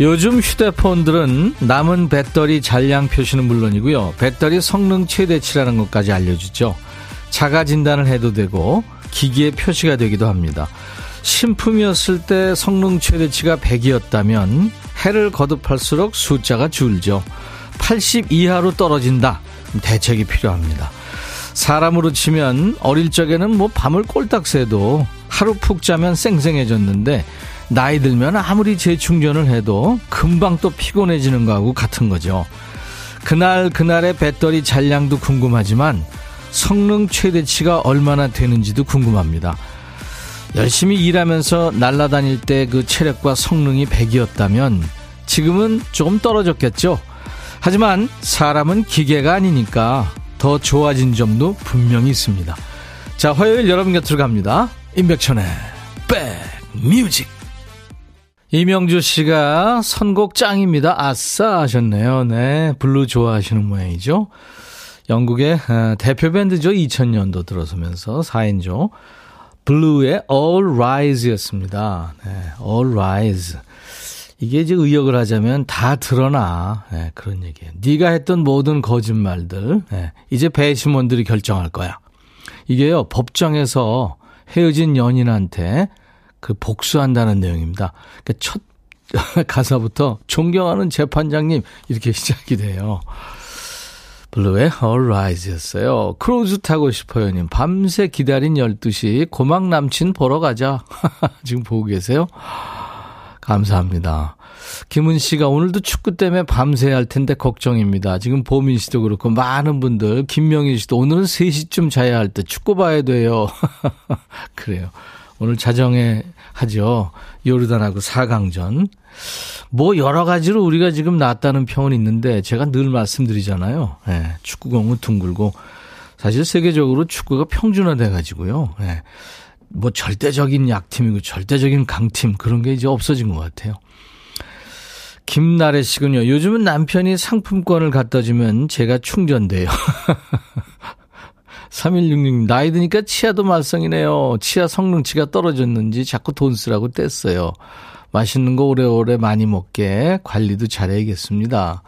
요즘 휴대폰들은 남은 배터리 잔량 표시는 물론이고요. 배터리 성능 최대치라는 것까지 알려주죠. 자가 진단을 해도 되고 기기에 표시가 되기도 합니다. 신품이었을 때 성능 최대치가 100이었다면 해를 거듭할수록 숫자가 줄죠. 80 이하로 떨어진다. 대책이 필요합니다. 사람으로 치면 어릴 적에는 뭐 밤을 꼴딱 새도 하루 푹 자면 쌩쌩해졌는데 나이 들면 아무리 재충전을 해도 금방 또 피곤해지는 거하고 같은 거죠. 그날 그날의 배터리 잔량도 궁금하지만 성능 최대치가 얼마나 되는지도 궁금합니다. 열심히 일하면서 날아다닐 때 그 체력과 성능이 100이었다면 지금은 좀 떨어졌겠죠. 하지만 사람은 기계가 아니니까 더 좋아진 점도 분명히 있습니다. 자, 화요일 여러분 곁으로 갑니다. 임백천의 백뮤직. 이명주 씨가 선곡 짱입니다. 아싸 하셨네요. 네. 블루 좋아하시는 모양이죠. 영국의 어, 대표 밴드죠. 2000년도 들어서면서 4인조. 블루의 All Rise 였습니다. 네. All Rise. 이게 이제 의역을 하자면 다 드러나. 네, 그런 얘기예요. 네가 했던 모든 거짓말들. 네, 이제 배심원들이 결정할 거야. 이게요. 법정에서 헤어진 연인한테 그 복수한다는 내용입니다. 그러니까 첫 가사부터 존경하는 재판장님 이렇게 시작이 돼요. 블루의 All Rise였어요. 크루즈 타고 싶어요님. 밤새 기다린 12시 고막 남친 보러 가자. 지금 보고 계세요? 감사합니다. 김은 씨가 오늘도 축구 때문에 밤새 할 텐데 걱정입니다. 지금 보민 씨도 그렇고 많은 분들 김명희 씨도 오늘은 3시쯤 자야 할 때 축구 봐야 돼요. 그래요. 오늘 자정에 하죠. 요르단하고 4강전. 뭐 여러 가지로 우리가 지금 낫다는 평은 있는데 제가 늘 말씀드리잖아요. 네, 축구공은 둥글고 사실 세계적으로 축구가 평준화돼 가지고요. 네, 뭐 절대적인 약팀이고 절대적인 강팀 그런 게 이제 없어진 것 같아요. 김나래 씨군요. 요즘은 남편이 상품권을 갖다 주면 제가 충전돼요. 3166님, 나이 드니까 치아도 말썽이네요. 치아 성능치가 떨어졌는지 자꾸 돈 쓰라고 떼써요. 맛있는 거 오래오래 많이 먹게 관리도 잘해야겠습니다.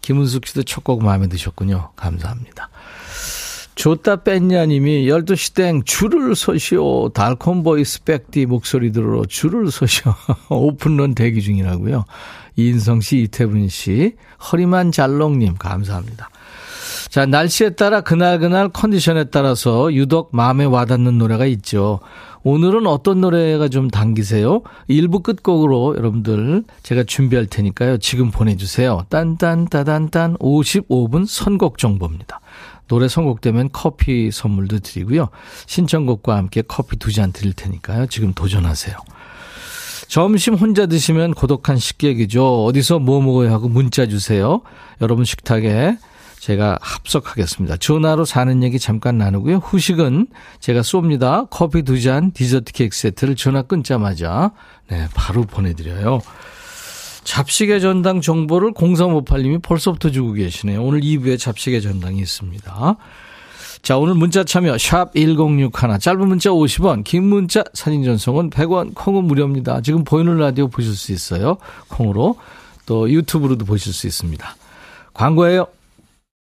김은숙 씨도 첫 곡 마음에 드셨군요. 감사합니다. 줬다 뺐냐님이 12시 땡 줄을 서시오. 달콤 보이스 백디 목소리 들으러 줄을 서시오. 오픈런 대기 중이라고요. 이인성 씨, 이태분 씨, 허리만 잘롱님 감사합니다. 자, 날씨에 따라 그날그날 컨디션에 따라서 유독 마음에 와닿는 노래가 있죠. 오늘은 어떤 노래가 좀 당기세요? 일부 끝곡으로 여러분들 제가 준비할 테니까요. 지금 보내주세요. 딴딴따단딴 55분 선곡 정보입니다. 노래 선곡되면 커피 선물도 드리고요. 신청곡과 함께 커피 두 잔 드릴 테니까요. 지금 도전하세요. 점심 혼자 드시면 고독한 식객이죠. 어디서 뭐 먹어야 하고 문자 주세요. 여러분 식탁에 제가 합석하겠습니다. 전화로 사는 얘기 잠깐 나누고요. 후식은 제가 쏩니다. 커피 두 잔, 디저트 케이크 세트를 전화 끊자마자 네, 바로 보내드려요. 잡식의 전당 정보를 0358님이 벌써부터 주고 계시네요. 오늘 2부에 잡식의 전당이 있습니다. 자, 오늘 문자 참여 샵 1061, 짧은 문자 50원, 긴 문자 사진 전송은 100원, 콩은 무료입니다. 지금 보이는 라디오 보실 수 있어요. 콩으로 또 유튜브로도 보실 수 있습니다. 광고예요.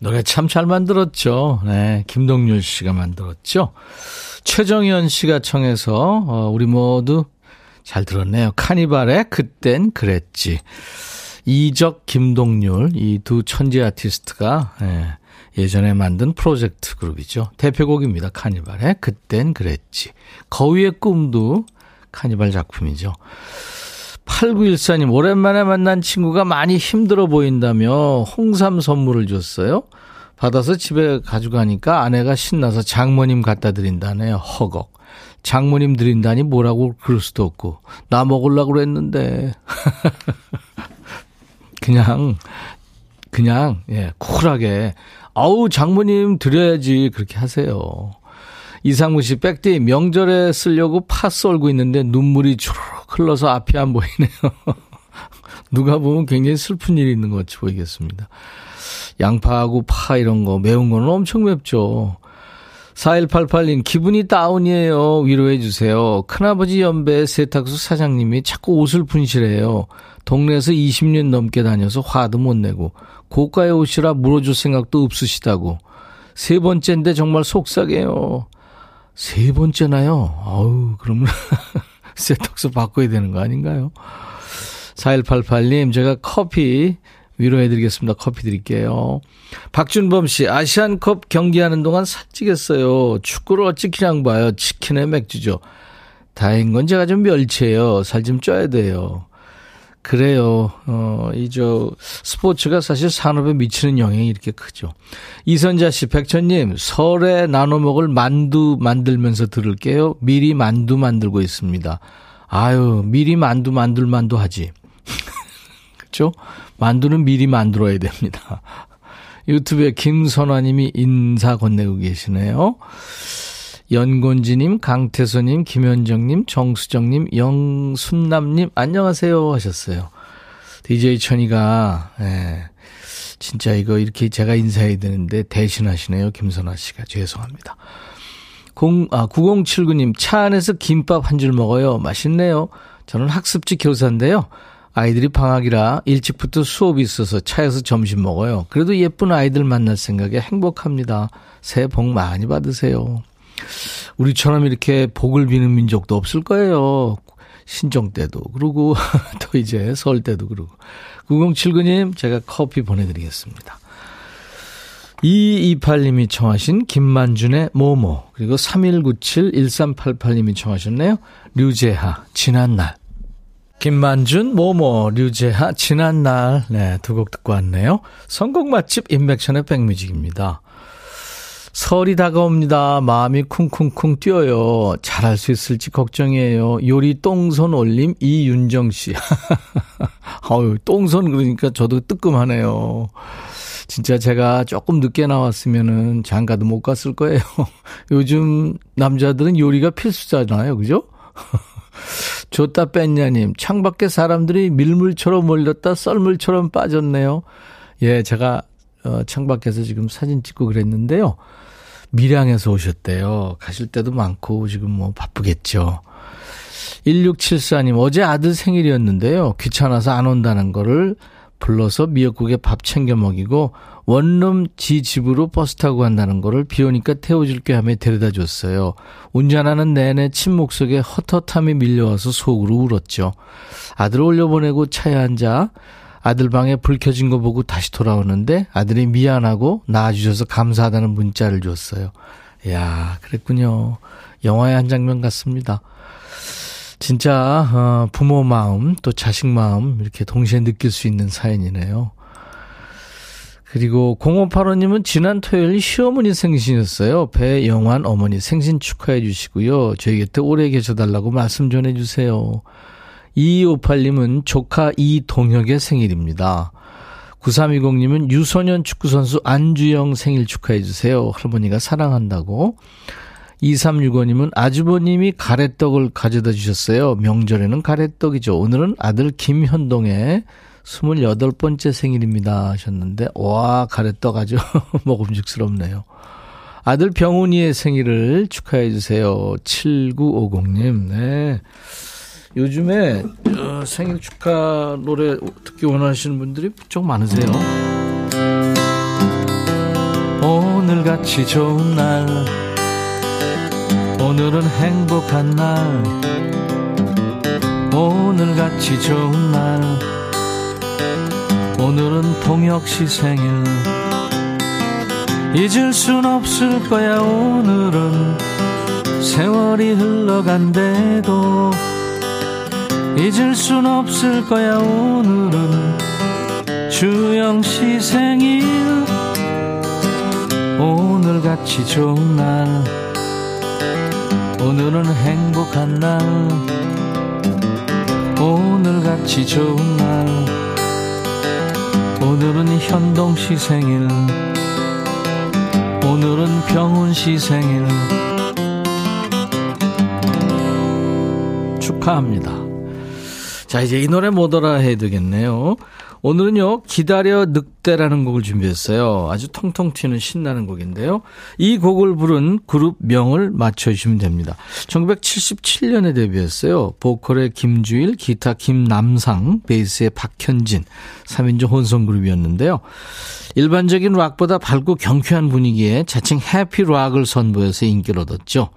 노래 참 잘 만들었죠. 네, 김동률 씨가 만들었죠. 최정현 씨가 청해서 어, 우리 모두 잘 들었네요. 카니발의 그땐 그랬지. 이적, 김동률 이 두 천재 아티스트가 네, 예전에 만든 프로젝트 그룹이죠. 대표곡입니다. 카니발의 그땐 그랬지. 거위의 꿈도 카니발 작품이죠. 8914님, 오랜만에 만난 친구가 많이 힘들어 보인다며 홍삼 선물을 줬어요. 받아서 집에 가져가니까 아내가 신나서 장모님 갖다 드린다네요. 허걱. 장모님 드린다니 뭐라고 그럴 수도 없고. 나 먹으려고 그랬는데. 그냥, 그냥, 예, 쿨하게. 아우, 장모님 드려야지. 그렇게 하세요. 이상무 씨, 백디 명절에 쓰려고 파 썰고 있는데 눈물이 주르륵 흘러서 앞이 안 보이네요. 누가 보면 굉장히 슬픈 일이 있는 것 같이 보이겠습니다. 양파하고 파 이런 거 매운 거는 엄청 맵죠. 4188님, 기분이 다운이에요. 위로해 주세요. 큰아버지 연배 세탁소 사장님이 자꾸 옷을 분실해요. 동네에서 20년 넘게 다녀서 화도 못 내고, 고가의 옷이라 물어줄 생각도 없으시다고. 세 번째인데 정말 속삭여요. 세 번째나요? 아우, 그러면 세탁소 바꿔야 되는 거 아닌가요? 4188님, 제가 커피 위로해드리겠습니다. 커피 드릴게요. 박준범 씨, 아시안컵 경기하는 동안 살찌겠어요. 축구를 어찌 그냥 봐요. 치킨에 맥주죠. 다행인 건 제가 좀 멸치예요. 살 좀 쪄야 돼요. 그래요. 어, 이 저 스포츠가 사실 산업에 미치는 영향이 이렇게 크죠. 이선자 씨, 백천님, 설에 나눠 먹을 만두 만들면서 들을게요. 미리 만두 만들고 있습니다. 아유, 미리 만두 만들 만두 하지. 그렇죠? 만두는 미리 만들어야 됩니다. 유튜브에 김선화님이 인사 건네고 계시네요. 연곤지님, 강태서님, 김현정님, 정수정님, 영순남님, 안녕하세요 하셨어요. DJ 천이가, 예, 진짜 이거 이렇게 제가 인사해야 되는데 대신하시네요. 김선아 씨가. 죄송합니다. 0, 아, 9079님, 차 안에서 김밥 한 줄 먹어요. 맛있네요. 저는 학습지 교사인데요. 아이들이 방학이라 일찍부터 수업이 있어서 차에서 점심 먹어요. 그래도 예쁜 아이들 만날 생각에 행복합니다. 새해 복 많이 받으세요. 우리처럼 이렇게 복을 비는 민족도 없을 거예요. 신정 때도 그러고 또 이제 설 때도 그러고 9079님 제가 커피 보내드리겠습니다. 2228님이 청하신 김만준의 모모 그리고 3197-1388님이 청하셨네요. 류재하 지난날 김만준 모모 류재하 지난날 네, 두 곡 듣고 왔네요. 선곡 맛집 인맥션의 백뮤직입니다. 설이 다가옵니다. 마음이 쿵쿵쿵 뛰어요. 잘할 수 있을지 걱정이에요. 요리 똥손 올림 이윤정 씨. 아유, 똥손 그러니까 저도 뜨끔하네요. 진짜 제가 조금 늦게 나왔으면은 장가도 못 갔을 거예요. 요즘 남자들은 요리가 필수잖아요. 그죠? 좋다 뺐냐님, 창밖에 사람들이 밀물처럼 몰렸다 썰물처럼 빠졌네요. 예, 제가 어, 창밖에서 지금 사진 찍고 그랬는데요. 밀양에서 오셨대요. 가실 때도 많고 지금 뭐 바쁘겠죠. 1674님, 어제 아들 생일이었는데요. 귀찮아서 안 온다는 거를 불러서 미역국에 밥 챙겨 먹이고 원룸 지 집으로 버스 타고 간다는 거를 비 오니까 태워줄게 하며 데려다 줬어요. 운전하는 내내 침묵 속에 헛헛함이 밀려와서 속으로 울었죠. 아들 올려보내고 차에 앉아 아들 방에 불 켜진 거 보고 다시 돌아오는데 아들이 미안하고 낳아주셔서 감사하다는 문자를 줬어요. 야 그랬군요. 영화의 한 장면 같습니다. 진짜 어, 부모 마음 또 자식 마음 이렇게 동시에 느낄 수 있는 사연이네요. 그리고 0585님은 지난 토요일 시어머니 생신이었어요. 배영환 어머니 생신 축하해 주시고요. 저희 곁에 오래 계셔달라고 말씀 전해 주세요. 2258님은 조카 이동혁의 생일입니다. 9320님은 유소년 축구선수 안주영 생일 축하해 주세요. 할머니가 사랑한다고. 2365님은 아주버님이 가래떡을 가져다 주셨어요. 명절에는 가래떡이죠. 오늘은 아들 김현동의 28번째 생일입니다 하셨는데, 와, 가래떡 아주 먹음직스럽네요. 아들 병훈이의 생일을 축하해 주세요. 7950님, 네. 요즘에 어, 생일 축하 노래 듣기 원하시는 분들이 부쩍 많으세요. 오늘같이 좋은 날 오늘은 행복한 날 오늘같이 좋은 날 오늘은 동혁 씨 생일 잊을 순 없을 거야 오늘은 세월이 흘러간대도 잊을 순 없을 거야 오늘은. 주영 씨 생일. 오늘같이 좋은 날. 오늘은 행복한 날. 오늘같이 좋은 날. 오늘은 현동 씨 생일. 오늘은 병훈 씨 생일. 축하합니다. 자, 이제 이 노래 뭐더라 해야 되겠네요. 오늘은요, 기다려 늑대라는 곡을 준비했어요. 아주 통통 튀는 신나는 곡인데요. 이 곡을 부른 그룹 명을 맞춰주시면 됩니다. 1977년에 데뷔했어요. 보컬의 김주일, 기타 김남상, 베이스의 박현진, 3인조 혼성 그룹이었는데요. 일반적인 락보다 밝고 경쾌한 분위기에 자칭 해피 락을 선보여서 인기를 얻었죠.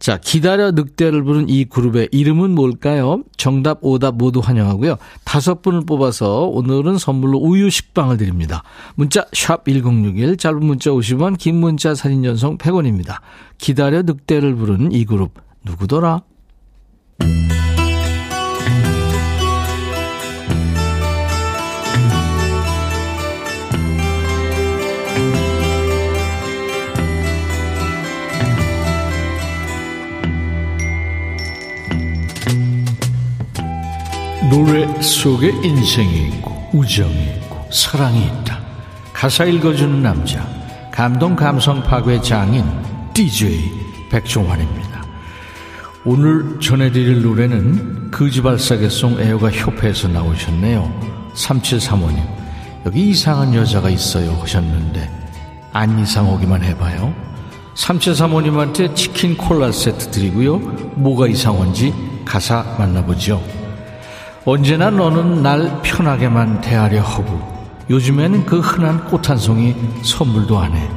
자, 기다려 늑대를 부른 이 그룹의 이름은 뭘까요? 정답, 오답 모두 환영하고요. 다섯 분을 뽑아서 오늘은 선물로 우유 식빵을 드립니다. 문자 샵 1061, 짧은 문자 50원, 긴 문자 사진 전송 100원입니다. 기다려 늑대를 부른 이 그룹 누구더라? 노래 속에 인생이 있고 우정이 있고 사랑이 있다. 가사 읽어주는 남자 감동 감성 파괴 장인 DJ 백종환입니다. 오늘 전해드릴 노래는 그지발사계송 애호가 협회에서 나오셨네요. 3735님 여기 이상한 여자가 있어요 하셨는데 안 이상 오기만 해봐요. 3735님한테 치킨 콜라 세트 드리고요. 뭐가 이상한지 가사 만나보죠. 언제나 너는 날 편하게만 대하려 하고 요즘에는 그 흔한 꽃 한 송이 선물도 안 해.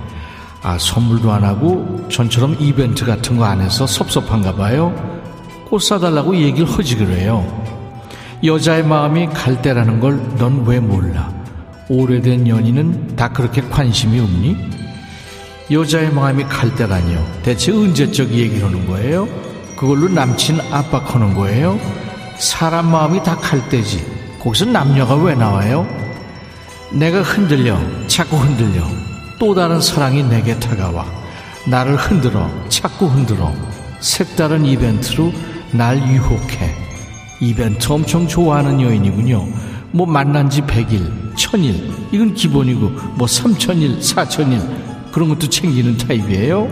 아, 선물도 안 하고 전처럼 이벤트 같은 거 안 해서 섭섭한가 봐요. 꽃 사달라고 얘기를 하지 그래요. 여자의 마음이 갈 때라는 걸 넌 왜 몰라? 오래된 연인은 다 그렇게 관심이 없니? 여자의 마음이 갈 때라니요. 대체 언제적 얘기를 하는 거예요? 그걸로 남친 압박하는 거예요? 사람 마음이 다 칼때지. 거기서 남녀가 왜 나와요? 내가 흔들려, 자꾸 흔들려. 또 다른 사랑이 내게 다가와. 나를 흔들어, 자꾸 흔들어. 색다른 이벤트로 날 유혹해. 이벤트 엄청 좋아하는 여인이군요. 뭐 만난 지 100일, 1000일, 이건 기본이고, 뭐 3000일, 4000일, 그런 것도 챙기는 타입이에요.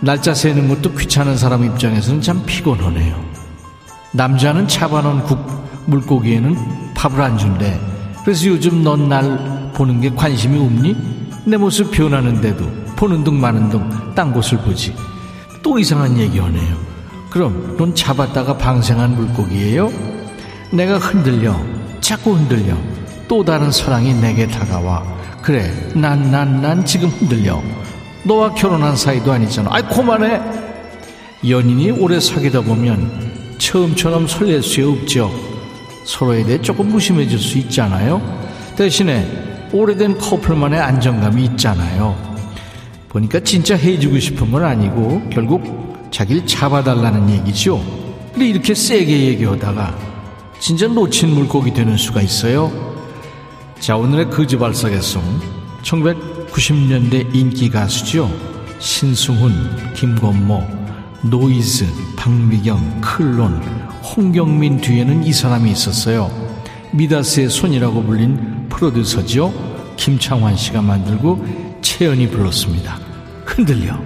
날짜 세는 것도 귀찮은 사람 입장에서는 참 피곤하네요. 남자는 잡아놓은 국, 물고기에는 밥을 안 준대. 그래서 요즘 넌 날 보는 게 관심이 없니? 내 모습 변하는데도 보는 둥 마는 둥 딴 곳을 보지. 또 이상한 얘기 하네요. 그럼 넌 잡았다가 방생한 물고기예요? 내가 흔들려. 자꾸 흔들려. 또 다른 사랑이 내게 다가와. 그래, 난, 난, 난 지금 흔들려. 너와 결혼한 사이도 아니잖아. 아이, 그만해! 연인이 오래 사귀다 보면 처음처럼 설렐 수 없죠. 서로에 대해 조금 무심해질 수 있잖아요. 대신에 오래된 커플만의 안정감이 있잖아요. 보니까 진짜 해주고 싶은 건 아니고 결국 자기를 잡아달라는 얘기죠. 근데 이렇게 세게 얘기하다가 진짜 놓친 물고기 되는 수가 있어요. 자, 오늘의 거짓말 사계송 1990년대 인기 가수죠. 신승훈, 김건모, 노이즈, 박미경, 클론, 홍경민 뒤에는 이 사람이 있었어요. 미다스의 손이라고 불린 프로듀서죠. 김창환 씨가 만들고 채연이 불렀습니다. 흔들려.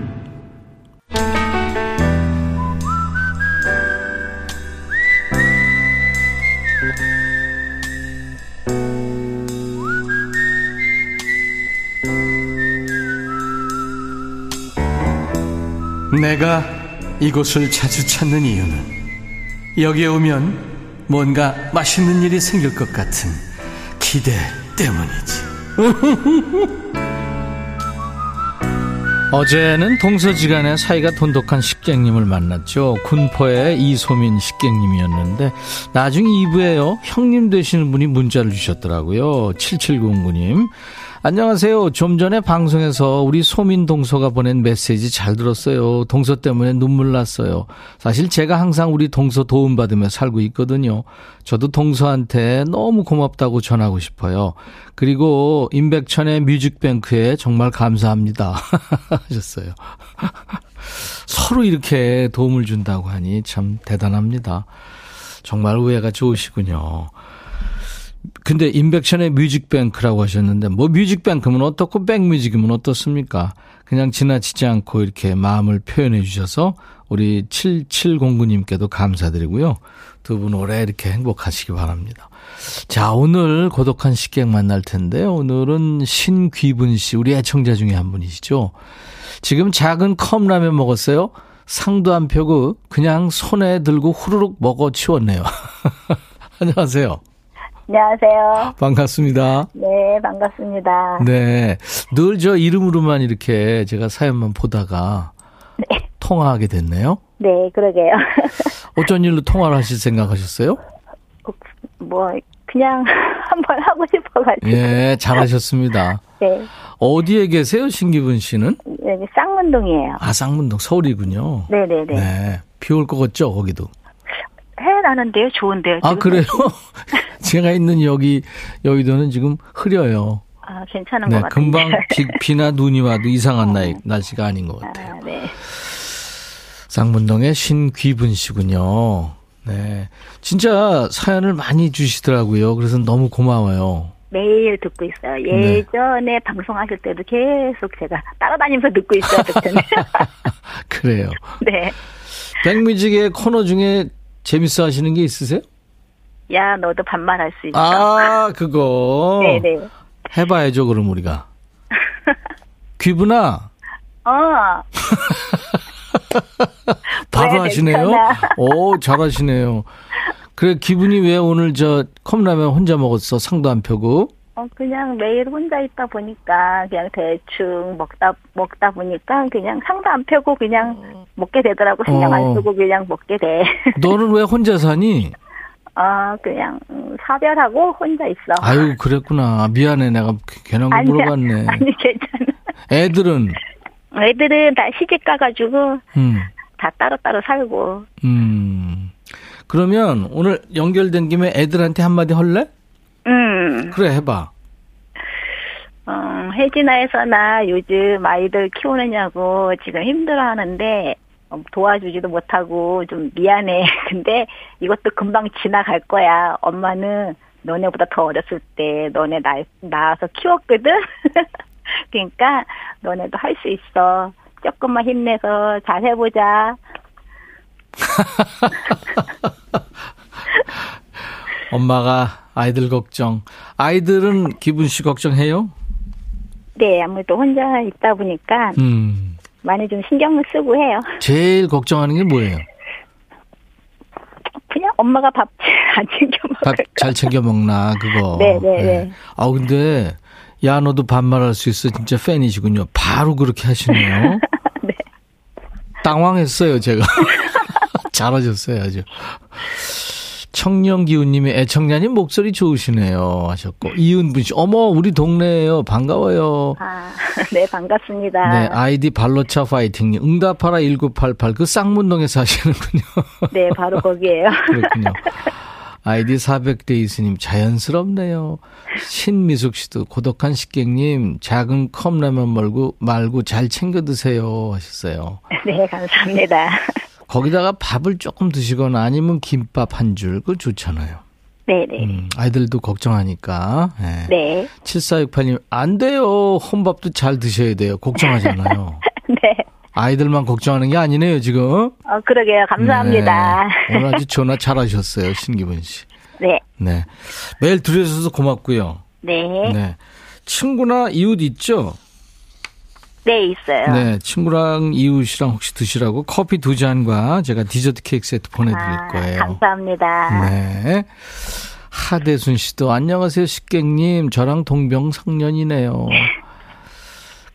내가 이곳을 자주 찾는 이유는 여기에 오면 뭔가 맛있는 일이 생길 것 같은 기대 때문이지. 어제는 동서지간에 사이가 돈독한 식객님을 만났죠. 군포의 이소민 식객님이었는데 나중 2부에요. 형님 되시는 분이 문자를 주셨더라고요. 7709님. 안녕하세요. 좀 전에 방송에서 우리 소민 동서가 보낸 메시지 잘 들었어요. 동서 때문에 눈물 났어요. 사실 제가 항상 우리 동서 도움받으며 살고 있거든요. 저도 동서한테 너무 고맙다고 전하고 싶어요. 그리고 임백천의 뮤직뱅크에 정말 감사합니다. 하셨어요. 서로 이렇게 도움을 준다고 하니 참 대단합니다. 정말 우애가 좋으시군요. 근데 인백션의 뮤직뱅크라고 하셨는데 뭐 뮤직뱅크면 어떻고 백뮤직이면 어떻습니까? 그냥 지나치지 않고 이렇게 마음을 표현해 주셔서 우리 7709님께도 감사드리고요. 두 분 오래 이렇게 행복하시기 바랍니다. 자, 오늘 고독한 식객 만날 텐데요. 오늘은 신귀분 씨, 우리 애청자 중에 한 분이시죠. 지금 작은 컵라면 먹었어요. 상도 안 펴고 그냥 손에 들고 후루룩 먹어 치웠네요. 안녕하세요. 안녕하세요. 반갑습니다. 네, 반갑습니다. 네. 늘 저 이름으로만 이렇게 제가 사연만 보다가 네. 통화하게 됐네요. 네, 그러게요. 어쩐 일로 통화를 하실 생각하셨어요? 뭐, 그냥 한번 하고 싶어가지고. 예, 잘하셨습니다. 네. 어디에 계세요, 신기분 씨는? 여기 쌍문동이에요. 아, 쌍문동, 서울이군요. 네네네. 네. 비 올 것 같죠, 거기도? 해 나는데요, 좋은데요. 아, 그래요? 제가 있는 여기, 여의도는 지금 흐려요. 아, 괜찮은 네, 것 같아요. 금방 비, 비나 눈이 와도 이상한 날, 날씨가 아닌 것 같아요. 아, 네. 쌍문동의 신귀분 씨군요. 네. 진짜 사연을 많이 주시더라고요. 그래서 너무 고마워요. 매일 듣고 있어요. 네. 예전에 네. 방송하실 때도 계속 제가 따라다니면서 듣고 있어요. 그래요. 네. 백뮤직의 코너 중에 재밌어 하시는 게 있으세요? 야, 너도 반말할 수 있어. 아, 그거. 네네. 해봐야죠, 그럼 우리가. 귀부나. 어. 바로 하시네요. 오, 잘하시네요. 그래, 기분이 왜 오늘 저 컵라면 혼자 먹었어? 상도 안 펴고? 어, 그냥 매일 혼자 있다 보니까 그냥 대충 먹다, 먹다 보니까 그냥 상도 안 펴고 그냥 먹게 되더라고. 신경 어. 안 쓰고 그냥 먹게 돼. 너는 왜 혼자 사니? 아, 그냥 사별하고 혼자 있어. 아유, 그랬구나. 미안해. 내가 괜한 거 물어봤네. 아니, 괜찮아. 애들은? 애들은 다 시집 가가지고 음. 다 따로따로 살고. 음. 그러면 오늘 연결된 김에 애들한테 한마디 할래? 음. 그래, 해봐. 어, 혜진아에서 나 요즘 아이들 키우느냐고 지금 힘들어 하는데, 어, 도와주지도 못하고 좀 미안해. 근데 이것도 금방 지나갈 거야. 엄마는 너네보다 더 어렸을 때 너네 나, 낳아서 키웠거든? 그러니까 너네도 할 수 있어. 조금만 힘내서 잘 해보자. 엄마가 아이들 걱정. 아이들은 기분 씨 걱정해요? 네, 아무래도 혼자 있다 보니까 음. 많이 좀 신경을 쓰고 해요. 제일 걱정하는 게 뭐예요? 그냥 엄마가 밥 안 챙겨 먹을 밥잘 챙겨 먹나 그거. 네, 네, 네. 아 근데 야 너도 반말할 수 있어 진짜 팬이시군요. 바로 그렇게 하시네요. 네. 당황했어요 제가. 잘하셨어요 아주. 청년기훈님이 애청자님 목소리 좋으시네요 하셨고 이은분 씨 어머 우리 동네에요 반가워요. 아네 반갑습니다. 네 아이디 발로차 파이팅님 응답하라 1988 그 쌍문동에 사시는군요. 네 바로 거기에요. 그렇군요. 아이디 400대 이스님 자연스럽네요. 신미숙 씨도 고독한 식객님 작은 컵라면 말고 말고 잘 챙겨 드세요 하셨어요. 네 감사합니다. 거기다가 밥을 조금 드시거나 아니면 김밥 한 줄, 그 좋잖아요. 네네. 음, 아이들도 걱정하니까. 네. 네. 7468님, 안 돼요. 혼밥도 잘 드셔야 돼요. 걱정하잖아요. 네. 아이들만 걱정하는 게 아니네요, 지금. 어, 그러게요. 감사합니다. 네. 오늘 아주 전화 잘하셨어요, 신기분 씨. 네. 네. 매일 들으셔서 고맙고요. 네. 네. 친구나 이웃 있죠? 네, 있어요. 네, 친구랑 이웃이랑 혹시 드시라고 커피 두 잔과 제가 디저트 케이크 세트 보내드릴 아, 거예요. 감사합니다. 네. 하대순 씨도 안녕하세요, 식객님. 저랑 동병상련이네요.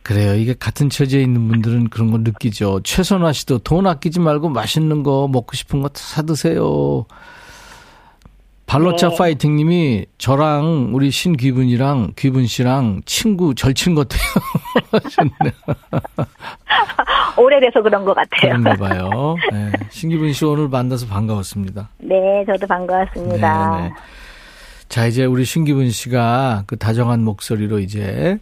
그래요. 이게 같은 처지에 있는 분들은 그런 걸 느끼죠. 최선화 씨도 돈 아끼지 말고 맛있는 거 먹고 싶은 거 사 드세요. 발로차 네. 파이팅 님이 저랑 우리 신귀분이랑 귀분 씨랑 친구 절친 것 같아요. 오래돼서 그런 것 같아요. 그런가 봐요. 네. 신귀분 씨 오늘 만나서 반가웠습니다. 네, 저도 반가웠습니다. 네, 네. 자, 이제 우리 신기분 씨가 그 다정한 목소리로 이제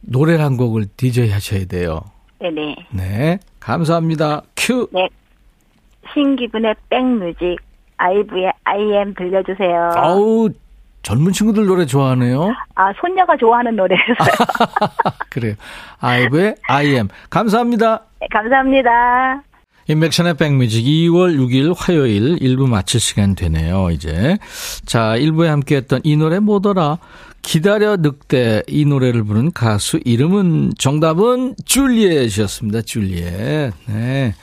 노래 한 곡을 디제이 하셔야 돼요. 네네. 네. 감사합니다. 큐. 네. 신기분의 백뮤직, 아이브의 IM 들려주세요. 아우, 젊은 친구들 노래 좋아하네요. 아, 손녀가 좋아하는 노래였어요. 그래요. 아이브의 IM. 감사합니다. 네, 감사합니다. 인백션의 백뮤직 2월 6일 화요일 1부 마칠 시간 되네요, 이제. 자, 1부에 함께 했던 이 노래 뭐더라? 기다려 늑대 이 노래를 부른 가수 이름은 정답은 줄리엣이었습니다. 줄리엣. 네.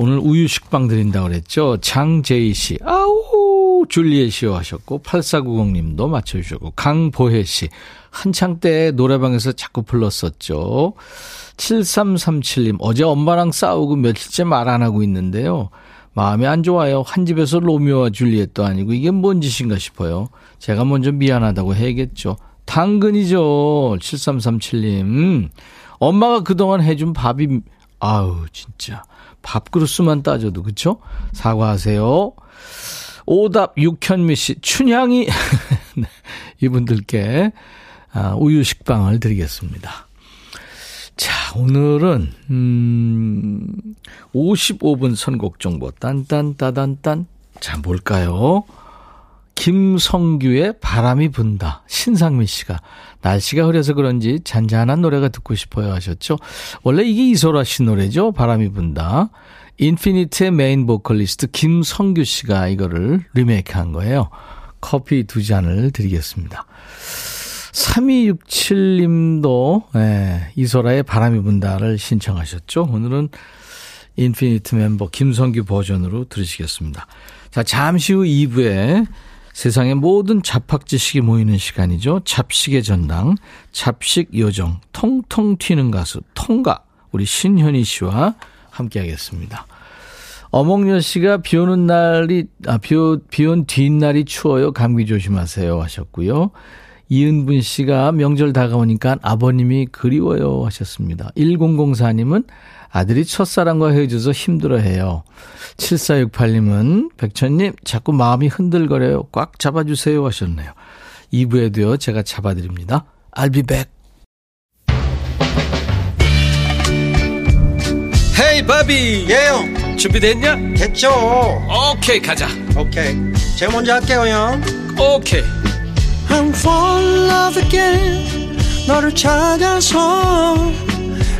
오늘 우유 식빵 드린다고 그랬죠. 장재희 씨. 아우 줄리엣이요 하셨고 8490님도 맞춰주셨고 강보혜 씨. 한창 때 노래방에서 자꾸 불렀었죠. 7337님, 어제 엄마랑 싸우고 며칠째 말 안 하고 있는데요. 마음이 안 좋아요. 한 집에서 로미오와 줄리엣도 아니고 이게 뭔 짓인가 싶어요. 제가 먼저 미안하다고 해야겠죠. 당근이죠. 7337님. 엄마가 그동안 해준 밥이, 아우, 진짜. 밥그릇수만 따져도, 그쵸? 사과하세요. 오답 육현미 씨, 춘향이. 네, 이분들께 아, 우유 식빵을 드리겠습니다. 자, 오늘은, 음, 55분 선곡 정보, 딴딴따단딴. 자, 뭘까요? 김성규의 바람이 분다. 신상미 씨가. 날씨가 흐려서 그런지 잔잔한 노래가 듣고 싶어요 하셨죠? 원래 이게 이소라 씨 노래죠? 바람이 분다. 인피니트의 메인 보컬리스트 김성규 씨가 이거를 리메이크 한 거예요. 커피 두 잔을 드리겠습니다. 3267님도 예, 이소라의 바람이 분다를 신청하셨죠. 오늘은 인피니트 멤버 김성규 버전으로 들으시겠습니다. 자, 잠시 후 2부에 세상의 모든 잡학 지식이 모이는 시간이죠. 잡식의 전당, 잡식 요정, 통통 튀는 가수, 통가, 우리 신현희 씨와 함께 하겠습니다. 어몽여 씨가 비 오는 날이, 아, 비, 비온 뒷날이 추워요. 감기 조심하세요. 하셨고요. 이은분 씨가 명절 다가오니까 아버님이 그리워요. 하셨습니다. 1004님은 아들이 첫사랑과 헤어져서 힘들어해요. 7468님은 백천님 자꾸 마음이 흔들거려요. 꽉 잡아주세요 하셨네요. 2부에도요 제가 잡아드립니다. I'll be back. 헤이 바비 예영 준비됐냐? 됐죠 오케이 가자 오케이 제가 먼저 할게요 형 오케이 I'm fall in love again 너를 찾아서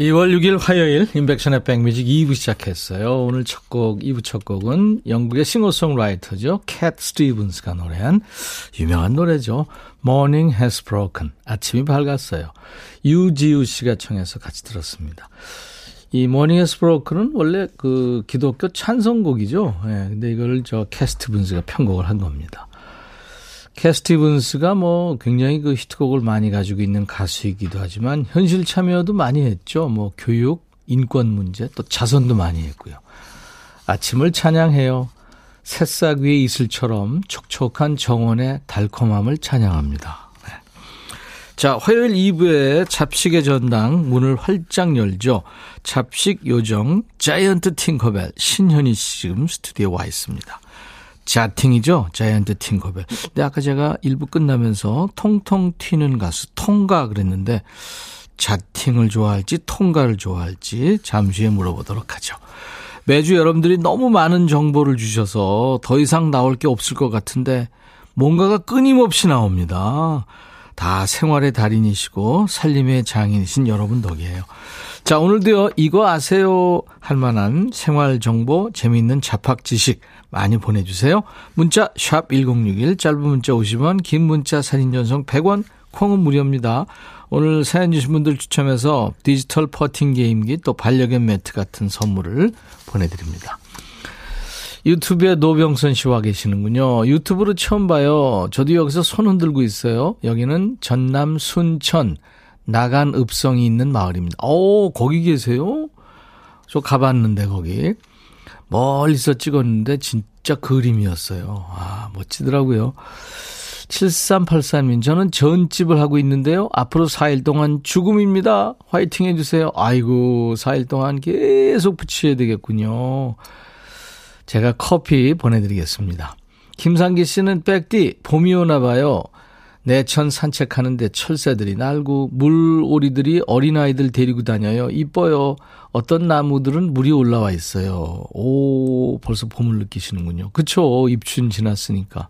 2월 6일 화요일 임백천의 백뮤직 2부 시작했어요. 오늘 첫 곡, 2부 첫 곡은 영국의 싱어송라이터죠. 캣 스티븐스가 노래한 유명한 노래죠. Morning has broken. 아침이 밝았어요. 유지우 씨가 청해서 같이 들었습니다. 이 Morning has broken은 원래 그 기독교 찬송곡이죠. 예, 근데 이걸 저 캣 스티븐스가 편곡을 한 겁니다. 캣 스티븐스가 뭐 굉장히 그 히트곡을 많이 가지고 있는 가수이기도 하지만 현실 참여도 많이 했죠. 뭐 교육, 인권 문제, 또 자선도 많이 했고요. 아침을 찬양해요. 새싹 위에 이슬처럼 촉촉한 정원의 달콤함을 찬양합니다. 네. 자, 화요일 2부에 잡식의 전당 문을 활짝 열죠. 잡식 요정 자이언트 팅커벨 신현희 씨 지금 스튜디오에 와 있습니다. 자팅이죠. 자이언트 팅커벨. 근데 아까 제가 일부 끝나면서 통통 튀는 가수 통가 그랬는데 자팅을 좋아할지 통가를 좋아할지 잠시 후에 물어보도록 하죠. 매주 여러분들이 너무 많은 정보를 주셔서 더 이상 나올 게 없을 것 같은데 뭔가가 끊임없이 나옵니다. 다 생활의 달인이시고 살림의 장인이신 여러분 덕이에요. 자, 오늘도요, 이거 아세요? 할 만한 생활 정보, 재미있는 잡학 지식 많이 보내주세요. 문자, 샵 1061, 짧은 문자 50원, 긴 문자 사진 전송 100원, 콩은 무료입니다. 오늘 사연 주신 분들 추첨해서 디지털 퍼팅 게임기 또 반려견 매트 같은 선물을 보내드립니다. 유튜브에 노병선 씨와 계시는군요. 유튜브로 처음 봐요. 저도 여기서 손 흔들고 있어요. 여기는 전남 순천 나간 읍성이 있는 마을입니다. 오, 거기 계세요? 저 가봤는데 거기. 멀리서 찍었는데 진짜 그림이었어요. 아, 멋지더라고요. 7383님, 저는 전집을 하고 있는데요. 앞으로 4일 동안 죽음입니다. 화이팅 해주세요. 아이고, 4일 동안 계속 붙이셔야 되겠군요. 제가 커피 보내드리겠습니다. 김상기 씨는 백디, 봄이 오나 봐요. 내천 산책하는데 철새들이 날고 물오리들이 어린아이들 데리고 다녀요. 이뻐요. 어떤 나무들은 물이 올라와 있어요. 오, 벌써 봄을 느끼시는군요. 그쵸. 입춘 지났으니까.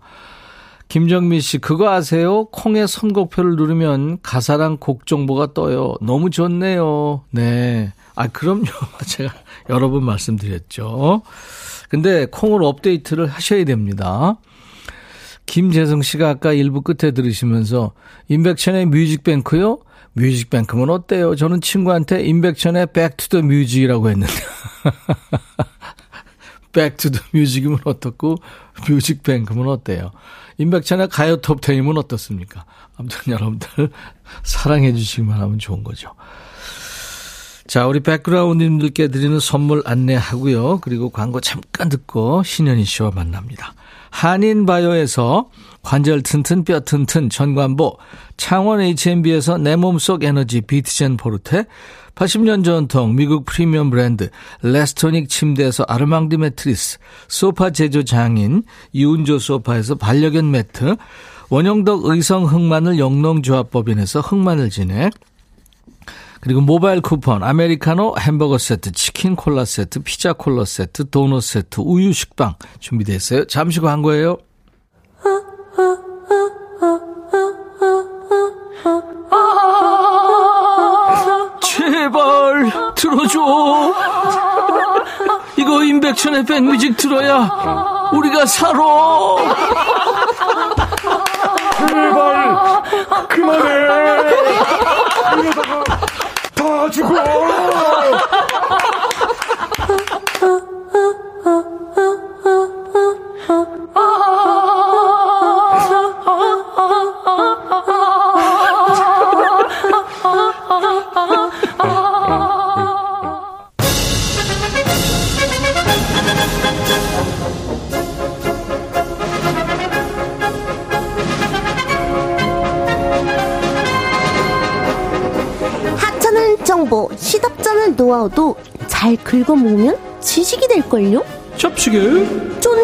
김정민 씨, 그거 아세요? 콩의 선곡표를 누르면 가사랑 곡 정보가 떠요. 너무 좋네요. 네. 아, 그럼요. 제가 여러 번 말씀드렸죠. 근데 콩을 업데이트를 하셔야 됩니다. 김재성 씨가 아까 1부 끝에 들으시면서 임백천의 뮤직뱅크요? 뮤직뱅크면 어때요? 저는 친구한테 임백천의 Back to the Music이라고 했는데. Back to the Music이면 어떻고 뮤직뱅크면 어때요? 임백천의 가요 톱텐이면 어떻습니까? 아무튼 여러분들 사랑해 주시기만 하면 좋은 거죠. 자, 우리 백그라운드님들께 드리는 선물 안내하고요. 그리고 광고 잠깐 듣고 신현희 씨와 만납니다. 한인바이오에서 관절 튼튼 뼈 튼튼 전관보, 창원 H&B에서 내 몸속 에너지 비트젠 포르테, 80년 전통 미국 프리미엄 브랜드 레스토닉 침대에서 아르망디 매트리스, 소파 제조 장인 이운조 소파에서 반려견 매트, 원형덕 의성 흑마늘 영농조합법인에서 흑마늘 진액, 그리고 모바일 쿠폰, 아메리카노 햄버거 세트, 치킨 콜라 세트, 피자 콜라 세트, 도넛 세트, 우유 식빵 준비되어 있어요. 잠시 광고예요. 제발 들어줘. 이거 임백천의 백뮤직 들어야 우리가 살아. 제발 그만해. 이러다가 노하우도 잘 긁어 모으면 지식이 될걸요? 접시게 쫀동!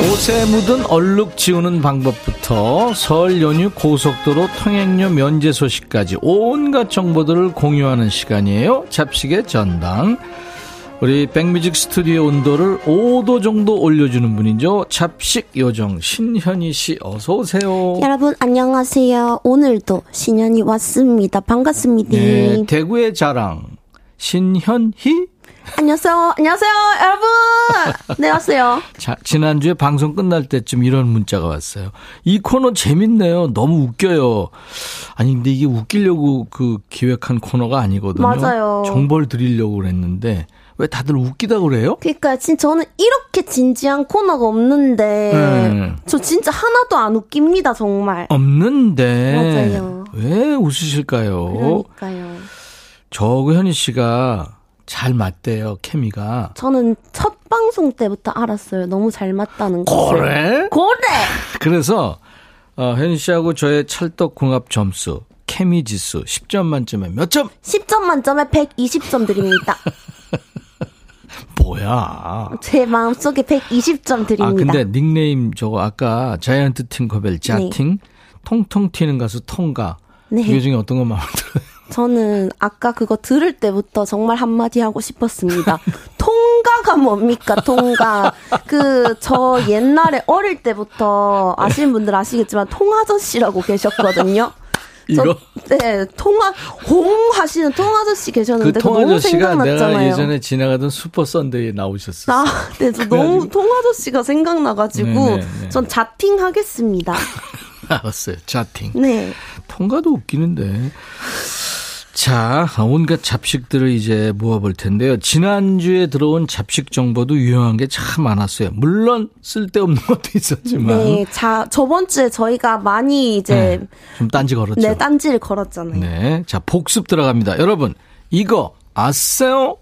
옷에 묻은 얼룩 지우는 방법부터 설 연휴 고속도로 통행료 면제 소식까지 온갖 정보들을 공유하는 시간이에요. 잡식의 전당. 우리 백뮤직 스튜디오 온도를 5도 정도 올려주는 분이죠. 잡식 요정 신현희 씨 어서 오세요. 여러분 안녕하세요. 오늘도 신현이 왔습니다. 반갑습니다. 네, 대구의 자랑 신현희. 안녕하세요. 안녕하세요, 여러분. 네 왔어요. 자, 지난주에 방송 끝날 때쯤 이런 문자가 왔어요. 이 코너 재밌네요. 너무 웃겨요. 아니, 근데 이게 웃기려고 그 기획한 코너가 아니거든요. 맞아요. 정보를 드리려고 그랬는데, 왜 다들 웃기다고 그래요? 그러니까 진짜 저는 이렇게 진지한 코너가 없는데 네. 저 진짜 하나도 안 웃깁니다 정말. 없는데. 맞아요. 왜 웃으실까요? 그러니까요. 저그 현희 씨가 잘 맞대요, 케미가. 저는 첫 방송 때부터 알았어요. 너무 잘 맞다는 거. 그래? 고래. 그래서 어, 현희 씨하고 저의 찰떡 궁합 점수 케미 지수 10점 만점에 몇 점? 10점 만점에 120점 드립니다. 뭐야? 제 마음속에 120점 아 드립니다. 근데 닉네임 저거 아까 자이언트 팅커벨 짜팅 통통 튀는 가수 통가 네. 이 중에 어떤 거 마음에 들어요? 저는 아까 그거 들을 때부터 정말 한마디 하고 싶었습니다. 통과 통가 뭡니까, 통가. 그, 저 옛날에 어릴 때부터 아시는 분들 아시겠지만, 통아저씨라고 계셨거든요. 저, 이거 네, 통화, 홍 하시는 통아저씨 그 계셨는데, 그 통아저씨가 내가. 예전에 지나가던 슈퍼 썬데이에 나오셨었어. 아, 네, 저 너무 통아저씨가 생각나가지고, 네, 네, 네. 전 자팅 하겠습니다. 알았어요. 차팅. 네. 통과도 웃기는데. 자, 온갖 잡식들을 이제 모아볼 텐데요. 지난주에 들어온 잡식 정보도 유용한 게 참 많았어요. 물론 쓸데없는 것도 있었지만. 네, 자, 저번 주에 저희가 많이 이제, 네, 좀 딴지 걸었죠. 네, 딴지를 걸었잖아요. 네. 자, 복습 들어갑니다. 여러분, 이거 아세요?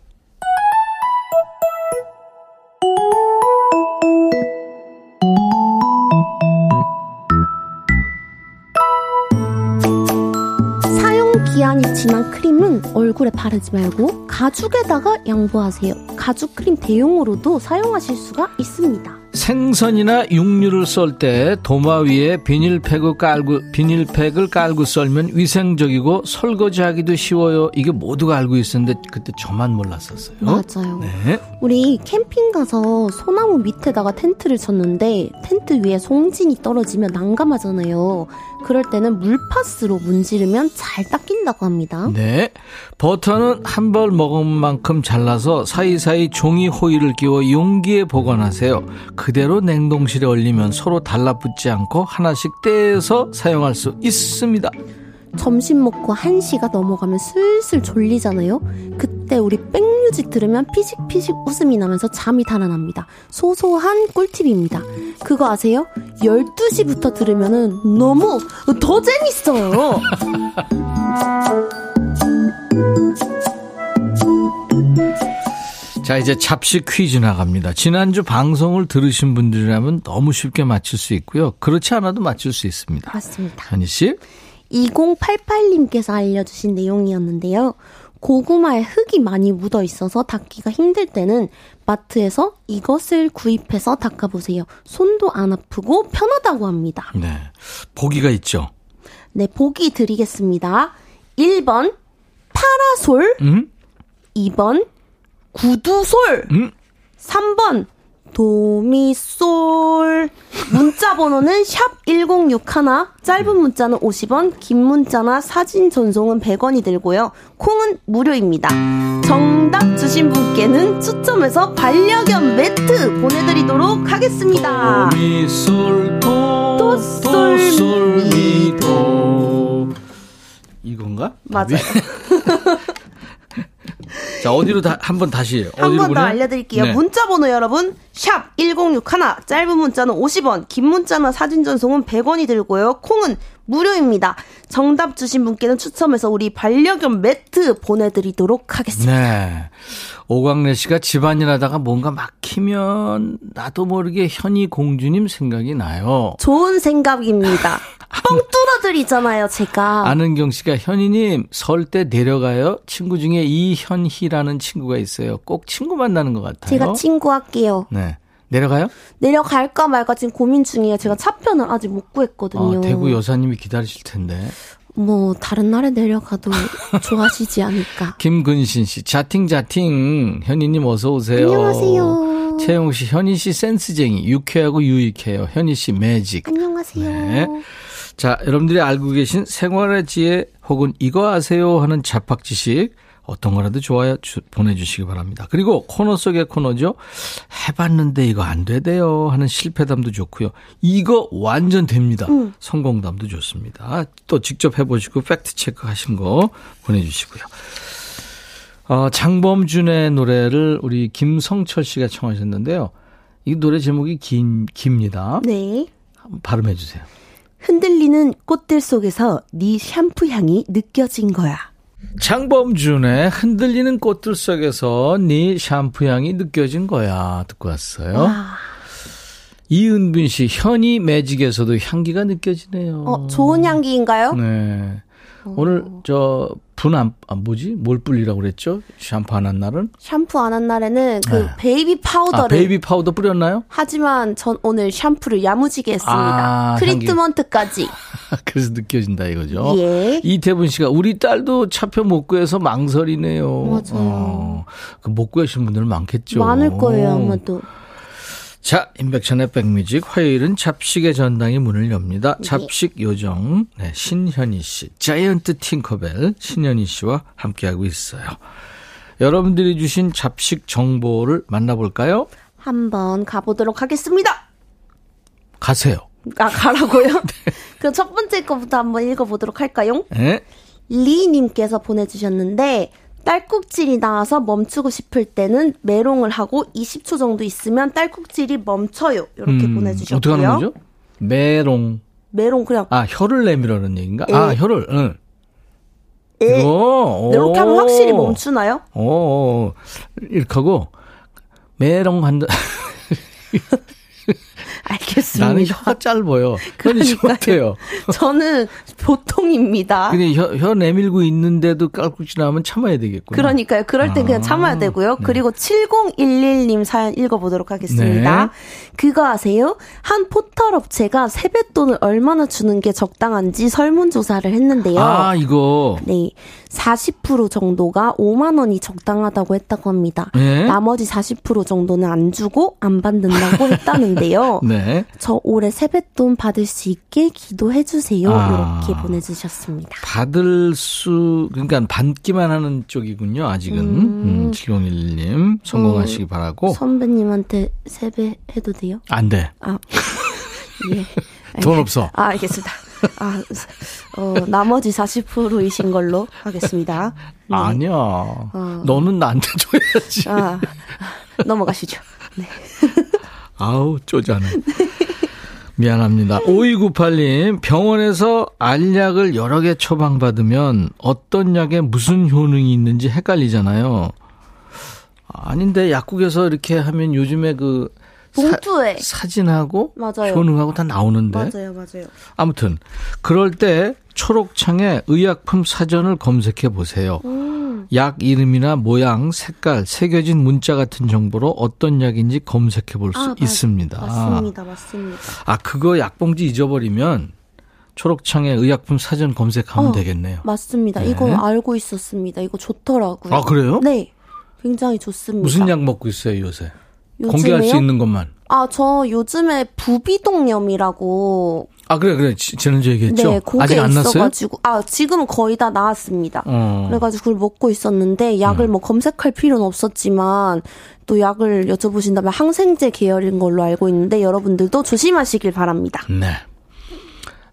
지난 크림은 얼굴에 바르지 말고 가죽에다가 양보하세요. 가죽 크림 대용으로도 사용하실 수가 있습니다. 생선이나 육류를 썰 때 도마 위에 비닐팩을 깔고 비닐팩을 깔고 썰면 위생적이고 설거지하기도 쉬워요. 이게 모두가 알고 있었는데 그때 저만 몰랐었어요. 맞아요. 네. 우리 캠핑 가서 소나무 밑에다가 텐트를 쳤는데 텐트 위에 송진이 떨어지면 난감하잖아요. 그럴 때는 물파스로 문지르면 잘 닦인다고 합니다. 네. 버터는 한 벌 먹은 만큼 잘라서 사이사이 종이 호일을 끼워 용기에 보관하세요. 그대로 냉동실에 얼리면 서로 달라붙지 않고 하나씩 떼서 사용할 수 있습니다. 점심 먹고 1시가 넘어가면 슬슬 졸리잖아요. 그때 우리 백뮤직 들으면 피식피식 웃음이 나면서 잠이 달아납니다. 소소한 꿀팁입니다. 그거 아세요? 12시부터 들으면 너무 더 재밌어요. 자, 이제 잡식 퀴즈 나갑니다. 지난주 방송을 들으신 분들이라면 너무 쉽게 맞출 수 있고요. 그렇지 않아도 맞출 수 있습니다. 맞습니다. 현희 씨? 2088님께서 알려주신 내용이었는데요. 고구마에 흙이 많이 묻어 있어서 닦기가 힘들 때는 마트에서 이것을 구입해서 닦아보세요. 손도 안 아프고 편하다고 합니다. 네. 보기가 있죠. 네, 보기 드리겠습니다. 1번, 파라솔. 음? 2번, 구두솔. 음? 3번, 도미솔. 문자 번호는 샵 1061. 짧은 문자는 50원, 긴 문자나 사진 전송은 100원이 들고요. 콩은 무료입니다. 정답 주신 분께는 추첨해서 반려견 매트 보내드리도록 하겠습니다. 도솔, 도솔미도 이건가? 맞아요. 자 어디로 다 한번 다시 한 번 더? 알려드릴게요. 네. 문자 번호 여러분 샵 1061. 짧은 문자는 50원, 긴 문자나 사진 전송은 100원이 들고요. 콩은 무료입니다. 정답 주신 분께는 추첨해서 우리 반려견 매트 보내드리도록 하겠습니다. 네. 오광래 씨가 집안일 하다가 뭔가 막히면 나도 모르게 현희 공주님 생각이 나요. 좋은 생각입니다. 뻥 뚫어드리잖아요, 제가. 아는경 씨가 현희님 설때 내려가요. 친구 중에 이현희라는 친구가 있어요. 꼭 친구 만나는 것 같아요. 제가 친구 할게요. 네. 내려가요? 내려갈까 말까 지금 고민 중이에요. 제가 차편을 아직 못 구했거든요. 어, 대구 여사님이 기다리실 텐데. 뭐 다른 날에 내려가도 좋아하시지 않을까. 김근신 씨, 자팅 자팅. 현희님 어서 오세요. 안녕하세요. 채영 씨, 현희 씨 센스쟁이, 유쾌하고 유익해요. 현희 씨 매직. 안녕하세요. 네. 자, 여러분들이 알고 계신 생활의 지혜 혹은 이거 아세요 하는 잡학 지식 어떤 거라도 좋아요 주- 보내주시기 바랍니다. 그리고 코너 속의 코너죠. 해봤는데 이거 안 되대요 하는 실패담도 좋고요. 이거 완전 됩니다. 성공담도 좋습니다. 또 직접 해보시고 팩트 체크하신 거 보내주시고요. 어, 장범준의 노래를 우리 김성철 씨가 청하셨는데요. 이 노래 제목이 긴, 깁니다. 네. 발음해 주세요. 흔들리는 꽃들 속에서 네 샴푸 향이 느껴진 거야. 장범준의 흔들리는 꽃들 속에서 네 샴푸 향이 느껴진 거야 듣고 왔어요. 와. 이은빈 씨 현이 매직에서도 향기가 느껴지네요. 어, 좋은 향기인가요? 네. 오늘 저 분안 아, 뭐지 뭘 뿌리라고 그랬죠? 샴푸 안 한 날은 샴푸 안 한 날에는 그 네. 베이비 파우더를 아 베이비 파우더 뿌렸나요? 하지만 전 오늘 샴푸를 야무지게 했습니다. 아, 트리트먼트까지. 그래서 느껴진다 이거죠. 예. 이태분 씨가 우리 딸도 차표 못 구해서 망설이네요. 맞아요. 어, 그못 구하신 분들 많겠죠. 많을 거예요, 아마도. 자, 인백션의 백뮤직 화요일은 잡식의 전당이 문을 엽니다. 잡식 요정 네, 신현희 씨, 자이언트 팅커벨 신현희 씨와 함께하고 있어요. 여러분들이 주신 잡식 정보를 만나볼까요? 한번 가보도록 하겠습니다. 가세요. 아, 가라고요? 네. 그럼 첫 번째 거부터 한번 읽어보도록 할까요? 네? 리님께서 보내주셨는데, 딸꾹질이 나와서 멈추고 싶을 때는 메롱을 하고 20초 정도 있으면 딸꾹질이 멈춰요. 이렇게 음, 보내주셨고요. 어떻게 하는 거죠? 메롱. 메롱 그냥 아, 혀를 내밀라는 얘기인가? 예. 아, 혀를, 응. 에 이거, 이렇게 하면 오. 확실히 멈추나요? 오, 오, 이렇게 하고, 메롱 한다. 알겠습니다. 나는 혀가 짧아요. 현이. 못해요. 저는 보통입니다. 근데 혀, 혀 내밀고 있는데도 깔꾹질 하면 참아야 되겠구나. 그러니까요. 그럴 땐 그냥 아, 참아야 되고요. 네. 그리고 7011님 사연 읽어보도록 하겠습니다. 네. 그거 아세요? 한 포털 업체가 세뱃돈을 얼마나 주는 게 적당한지 설문조사를 했는데요. 아, 이거. 네. 40% 정도가 5만 원이 적당하다고 했다고 합니다. 네. 나머지 40% 정도는 안 주고 안 받는다고 했다는데요. 네. 저 올해 세뱃돈 받을 수 있게 기도해 주세요. 아. 이렇게 보내주셨습니다. 받을 수, 그러니까 받기만 하는 쪽이군요, 아직은. 음, 7011님. 성공하시기 바라고. 선배님한테 세배해도 돼요? 안 돼. 아, 예. 돈 없어. 아, 알겠습니다. 아, 어, 나머지 40%이신 걸로 하겠습니다. 네. 아니야. 너는 나한테 줘야지. 아, 넘어가시죠. 네. 아우, 쪼잔해. 미안합니다. 5298님, 병원에서 알약을 여러 개 처방받으면 어떤 약에 무슨 효능이 있는지 헷갈리잖아요. 아닌데, 약국에서 이렇게 하면 요즘에 그 봉투에. 사, 진하고. 효능하고 다 나오는데. 맞아요, 맞아요. 아무튼, 그럴 때 초록창에 의약품 사전을 검색해 보세요. 음. 약 이름이나 모양, 색깔, 새겨진 문자 같은 정보로 어떤 약인지 검색해 볼수 아, 맞- 있습니다. 맞습니다, 맞습니다. 아, 그거 약봉지 잊어버리면 초록창에 의약품 사전 검색하면 어, 되겠네요. 맞습니다. 네. 이거 알고 있었습니다. 이거 좋더라고요. 아, 그래요? 네. 굉장히 좋습니다. 무슨 약 먹고 있어요, 요새? 요즘에요? 공개할 수 있는 것만. 아, 저 요즘에 부비동염이라고 아, 그래, 그래. 지- 지난주에 얘기했죠? 네, 그게 아직 안 났어요? 있어가지고 아 지금은 거의 다 나았습니다. 어. 그래가지고 그걸 먹고 있었는데 약을 음. 뭐 검색할 필요는 없었지만 또 약을 여쭤보신다면 항생제 계열인 걸로 알고 있는데 여러분들도 조심하시길 바랍니다. 네.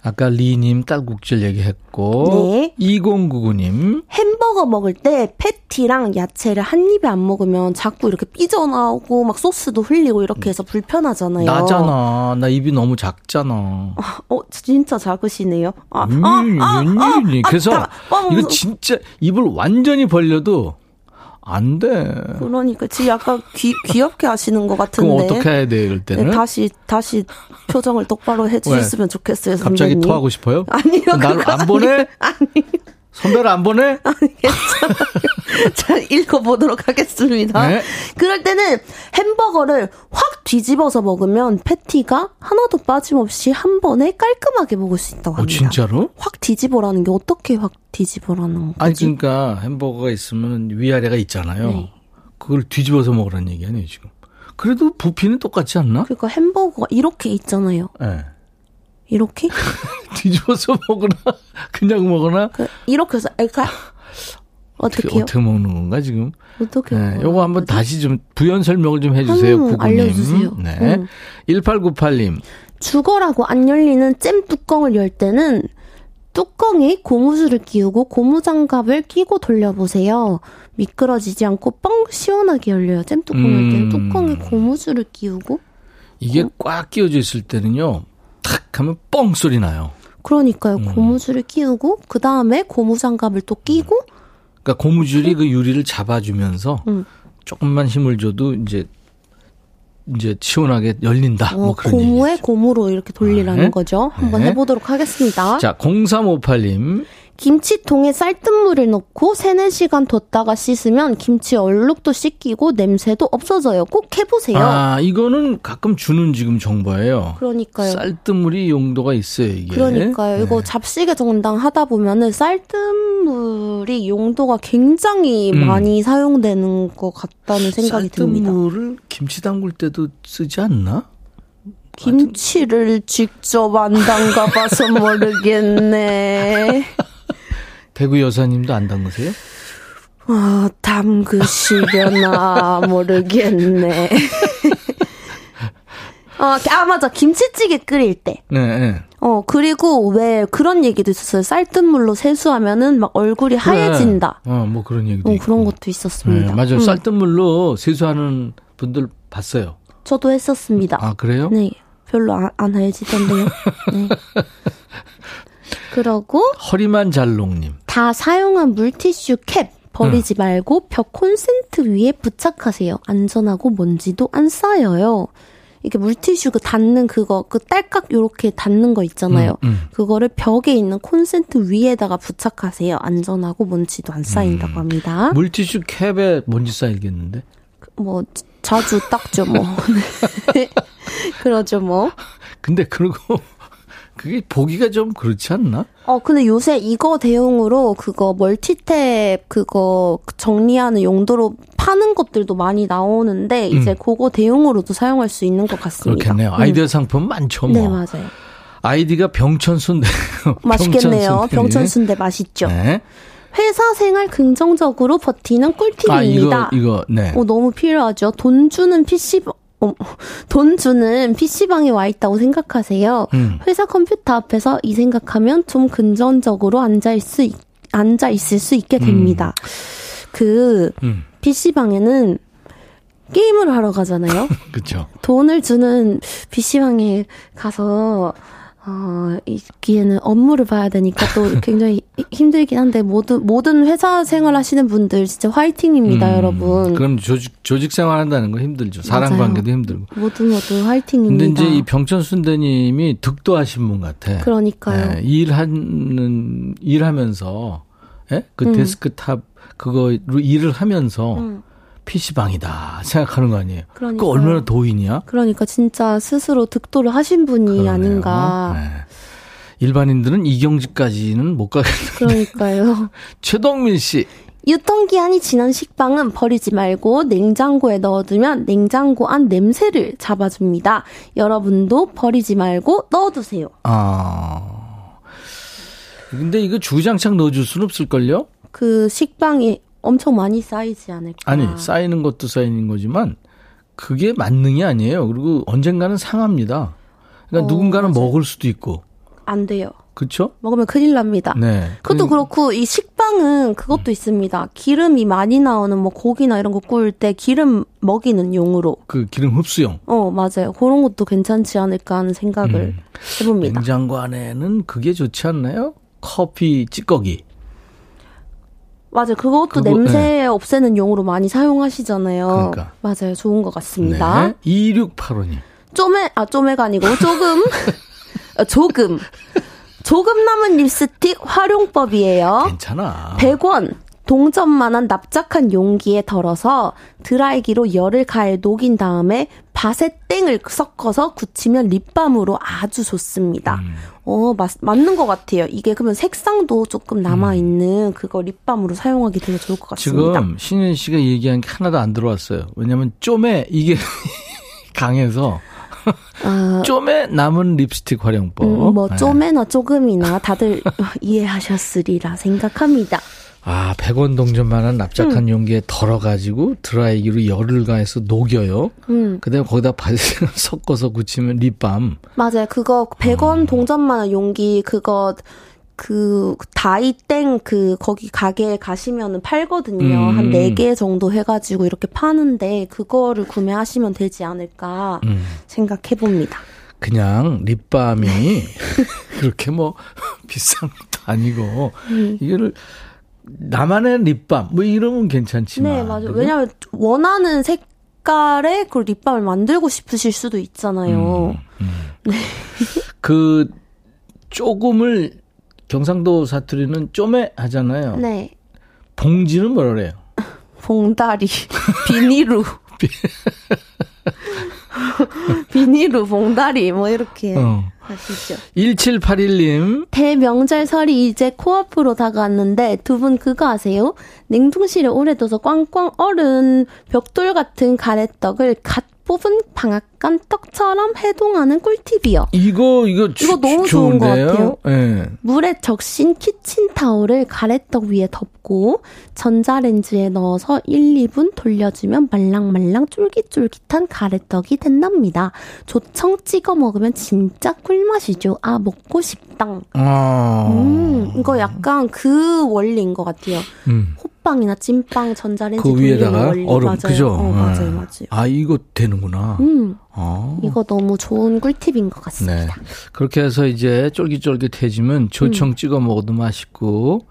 아까 리님 딸꾹질 얘기했고. 네. 2099님. 햄버거 먹을 때 패티랑 야채를 한 입에 안 먹으면 자꾸 이렇게 삐져나오고 막 소스도 흘리고 이렇게 해서 불편하잖아요. 나잖아. 나 입이 너무 작잖아. 어 진짜 작으시네요. 아, 아, 웬일이니, 아, 웬일이니. 아, 그래서 아, 아, 이거 무서워. 진짜 입을 완전히 벌려도 안 돼. 그러니까 지금 약간 귀, 귀엽게 하시는 것 같은데. 그럼 어떻게 해야 돼, 이럴 때는? 네, 다시 다시 표정을 똑바로 해주셨으면 좋겠어요, 선배님. 갑자기 토하고 싶어요? 아니요, 날 그건 안 보내? 아니, 선배를 안 보내? 자 읽어보도록 하겠습니다. 네. 그럴 때는 햄버거를 확 뒤집어서 먹으면 패티가 하나도 빠짐없이 한 번에 깔끔하게 먹을 수 있다고 어, 합니다. 진짜로? 확 뒤집어라는 게 어떻게 확 뒤집어라는 거지? 아니, 그러니까 햄버거가 있으면 위아래가 있잖아요. 네. 그걸 뒤집어서 먹으라는 얘기 아니에요, 지금. 그래도 부피는 똑같지 않나? 그러니까 햄버거가 이렇게 있잖아요. 예. 이렇게? 뒤집어서 먹으나, 그냥 먹으나, 그 이렇게 해서 이렇게 어떻게? 어떻게 먹는 건가, 지금? 어떻게? 네? 요거 한번 다시 좀 부연 설명을 좀 해주세요, 음, 구구님. 알려주세요. 네. 음. 1898님. 죽어라고 안 열리는 잼 뚜껑을 열 때는 뚜껑에 고무줄을 끼우고 고무장갑을 끼고 돌려보세요. 미끄러지지 않고 뻥 시원하게 열려요. 잼 뚜껑 열 때는 음. 뚜껑에 고무줄을 끼우고 이게 어? 꽉 끼워져 있을 때는요, 탁 하면 뻥 소리 나요. 그러니까요. 음. 고무줄을 끼우고 그 다음에 고무장갑을 또 끼고 그러니까 고무줄이 그 유리를 잡아주면서 음. 조금만 힘을 줘도 이제 이제 시원하게 열린다. 어, 뭐 그런 고무에 얘기죠. 고무로 이렇게 돌리라는 네. 거죠. 한번 네. 해보도록 하겠습니다. 자, 0358님. 김치통에 쌀뜨물을 넣고 3, 4시간 뒀다가 씻으면 김치 얼룩도 씻기고 냄새도 없어져요. 꼭 해보세요. 아, 이거는 가끔 주는 지금 정보예요. 그러니까요. 쌀뜨물이 용도가 있어요, 이게. 그러니까요. 이거 네. 잡식의 정당 하다 보면은 쌀뜨물이 용도가 굉장히 음. 많이 사용되는 것 같다는 생각이 듭니다. 쌀뜨물을 김치 담글 때도 쓰지 않나? 김치를 직접 안 담가봐서 모르겠네. 대구 여사님도 안 담그세요? 아, 담그시려나 모르겠네. 아, 아, 맞아. 김치찌개 끓일 때. 네, 네. 어, 그리고 왜 그런 얘기도 있었어요. 쌀뜨물로 세수하면은 막 얼굴이 하얘진다. 어, 뭐 그런 얘기도 어. 그런 것도 있었습니다. 네, 맞아요. 음, 쌀뜨물로 세수하는 분들 봤어요. 저도 했었습니다. 아, 그래요? 네. 별로 안, 안 하얘지던데요. 네. 그러고 허리만 잘롱님. 다 사용한 물티슈 캡 버리지 네. 말고 벽 콘센트 위에 부착하세요. 안전하고 먼지도 안 쌓여요. 이게 물티슈 그 닿는 그거 그 딸깍 요렇게 닿는 거 있잖아요. 음, 음. 그거를 벽에 있는 콘센트 위에다가 부착하세요. 안전하고 먼지도 안 쌓인다고 음. 합니다. 물티슈 캡에 먼지 쌓이겠는데? 뭐 자주 닦죠 뭐. 네. 그러죠 뭐. 근데 그리고 그게 보기가 좀 그렇지 않나? 어, 근데 요새 이거 대용으로 그거 멀티탭 그거 정리하는 용도로 파는 것들도 많이 나오는데 이제 그거 대용으로도 사용할 수 있는 것 같습니다. 음. 그렇겠네요. 음. 아이디어 상품 많죠, 뭐. 네, 맞아요. 아이디가 병천순대. 맛있겠네요. 병천순대 맛있죠. 네. 회사 생활 긍정적으로 버티는 아, 이거, 꿀팁입니다. 이거, 네. 어, 너무 필요하죠. 돈 주는 PC방, 어, 돈 주는 PC방에 와 있다고 생각하세요. 음. 회사 컴퓨터 앞에서 이 생각하면 좀 긍정적으로 앉아 수, 있- 앉아 있을 수 있게 됩니다. 그, 음. PC방에는 게임을 하러 가잖아요. 그쵸. 돈을 주는 PC방에 가서, 어, 이기에는 업무를 봐야 되니까 또 굉장히 힘들긴 한데, 모든, 모든 회사 생활 하시는 분들 진짜 화이팅입니다, 음, 여러분. 그럼 조직, 조직 생활 한다는 거 힘들죠. 사람 맞아요. 관계도 힘들고. 모두 모두 근데 화이팅입니다. 이제 이 병천 순대 님이 득도하신 분 같아. 그러니까요. 예, 일하는, 일하면서, 예? 그 음. 데스크탑 그거로 일을 하면서 음. PC방이다 생각하는 거 아니에요. 그 그러니까요. 얼마나 도인이야? 그러니까 진짜 스스로 득도를 하신 분이 그러네요. 아닌가. 네. 일반인들은 이 경지까지는 못 가겠는데. 그러니까요. 최동민 씨. 유통기한이 지난 식빵은 버리지 말고 냉장고에 넣어두면 냉장고 안 냄새를 잡아줍니다. 여러분도 버리지 말고 넣어두세요. 아. 근데 이거 주장창 넣어줄 수는 없을걸요? 그 식빵이 엄청 많이 쌓이지 않을까. 아니, 쌓이는 것도 쌓이는 거지만, 그게 만능이 아니에요. 그리고 언젠가는 상합니다. 그러니까 어, 누군가는 맞아요. 먹을 수도 있고. 안 돼요. 그쵸? 먹으면 큰일 납니다. 네. 그것도 그- 그렇고 이 식빵은 그것도 있습니다. 기름이 많이 나오는 뭐 고기나 이런 거 구울 때 기름 먹이는 용으로. 그 기름 흡수용. 어 맞아요. 그런 것도 괜찮지 않을까 하는 생각을 음. 해봅니다. 냉장고 안에는 그게 좋지 않나요? 커피 찌꺼기. 맞아요. 그것도 그거, 냄새 없애는 용으로 많이 사용하시잖아요. 그러니까. 맞아요. 좋은 것 같습니다. 네. 2685님. 쪼매 아 쪼매가 아니고 조금 어, 조금 조금 남은 립스틱 활용법이에요. 괜찮아. 100원 동전만한 납작한 용기에 덜어서 드라이기로 열을 가해 녹인 다음에 밭에 땡을 섞어서 굳히면 립밤으로 아주 좋습니다. 음. 어, 맞, 맞는 것 같아요. 이게 그러면 색상도 조금 남아있는 그거 립밤으로 사용하기 되게 좋을 것 같습니다. 지금 신현 씨가 얘기한 게 하나도 안 들어왔어요. 왜냐면 쪼매 이게 강해서 아, 쪼매 남은 립스틱 활용법. 음, 뭐, 네. 쪼매나 조금이나 다들 이해하셨으리라 생각합니다. 아, 100원 동전만한 납작한 음. 용기에 덜어가지고 드라이기로 열을 가해서 녹여요. 음, 그 다음에 거기다 밭을 섞어서 굳히면 립밤. 맞아요. 그거 100원 동전만한 용기, 그거, 그, 다이땡, 그, 거기 가게에 가시면은 팔거든요. 음. 한 4개 정도 해가지고 이렇게 파는데, 그거를 구매하시면 되지 않을까 음. 생각해 봅니다. 그냥 립밤이 그렇게 뭐 비싼 것도 아니고 음. 이거를 나만의 립밤 뭐 이러면 괜찮지만 네, 맞아요. 그죠? 왜냐면 원하는 색깔의 그 립밤을 만들고 싶으실 수도 있잖아요. 그 조금을 경상도 사투리는 쪼매 하잖아요. 네. 봉지는 뭐라 그래요? 봉다리. 비닐루. 비닐루, 봉다리, 뭐, 이렇게 어. 하시죠. 1781님, 대명절 설이 이제 코앞으로 다가왔는데 두 분 그거 아세요? 냉동실에 오래 둬서 꽝꽝 얼은 벽돌 같은 가래떡을 갓 뽑은 방앗간 떡처럼 해동하는 꿀팁이요. 이거, 이거, 주, 이거 너무 좋은 것 좋은데요? 같아요. 예. 물에 적신 키친 타올을 가래떡 위에 덮고 전자레인지에 넣어서 1, 2분 돌려주면 말랑말랑 쫄깃쫄깃한 가래떡이 된답니다. 조청 찍어 먹으면 진짜 꿀맛이죠. 아, 먹고 싶당. 아. 음, 이거 약간 그 원리인 것 같아요. 음. 호빵이나 찐빵 전자레인지 그 위에다가. 얼음, 맞아요. 그죠? 어, 예. 맞아요, 맞아요. 아, 이거 되는구나. 음, 아. 이거 너무 좋은 꿀팁인 것 같습니다. 네. 그렇게 해서 이제 쫄깃쫄깃해지면 조청 음. 찍어 먹어도 맛있고,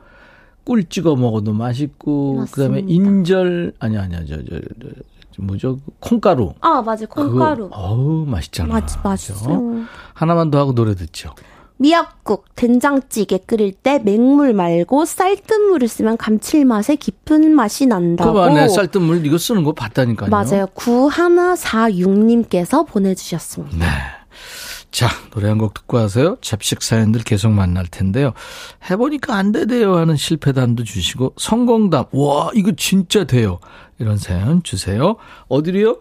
꿀 찍어 먹어도 맛있고, 그 다음에 맞습니다. 인절, 아니, 아니야, 저, 저, 저, 저 뭐죠? 콩가루. 아, 맞아요. 콩가루. 어우, 맛있잖아. 맞, 그죠? 맛있어요. 하나만 더 하고 노래 듣죠. 미역국, 된장찌개 끓일 때 맹물 말고 쌀뜨물을 쓰면 감칠맛에 깊은 맛이 난다고. 그 안에 쌀뜨물 이거 쓰는 거 봤다니까요. 맞아요. 9146님께서 보내주셨습니다. 네. 자, 노래 한 곡 듣고 하세요. 잡식 사연들 계속 만날 텐데요. 해보니까 안 되대요 하는 실패담도 주시고, 성공담, 와, 이거 진짜 돼요. 이런 사연 주세요. 어디로요?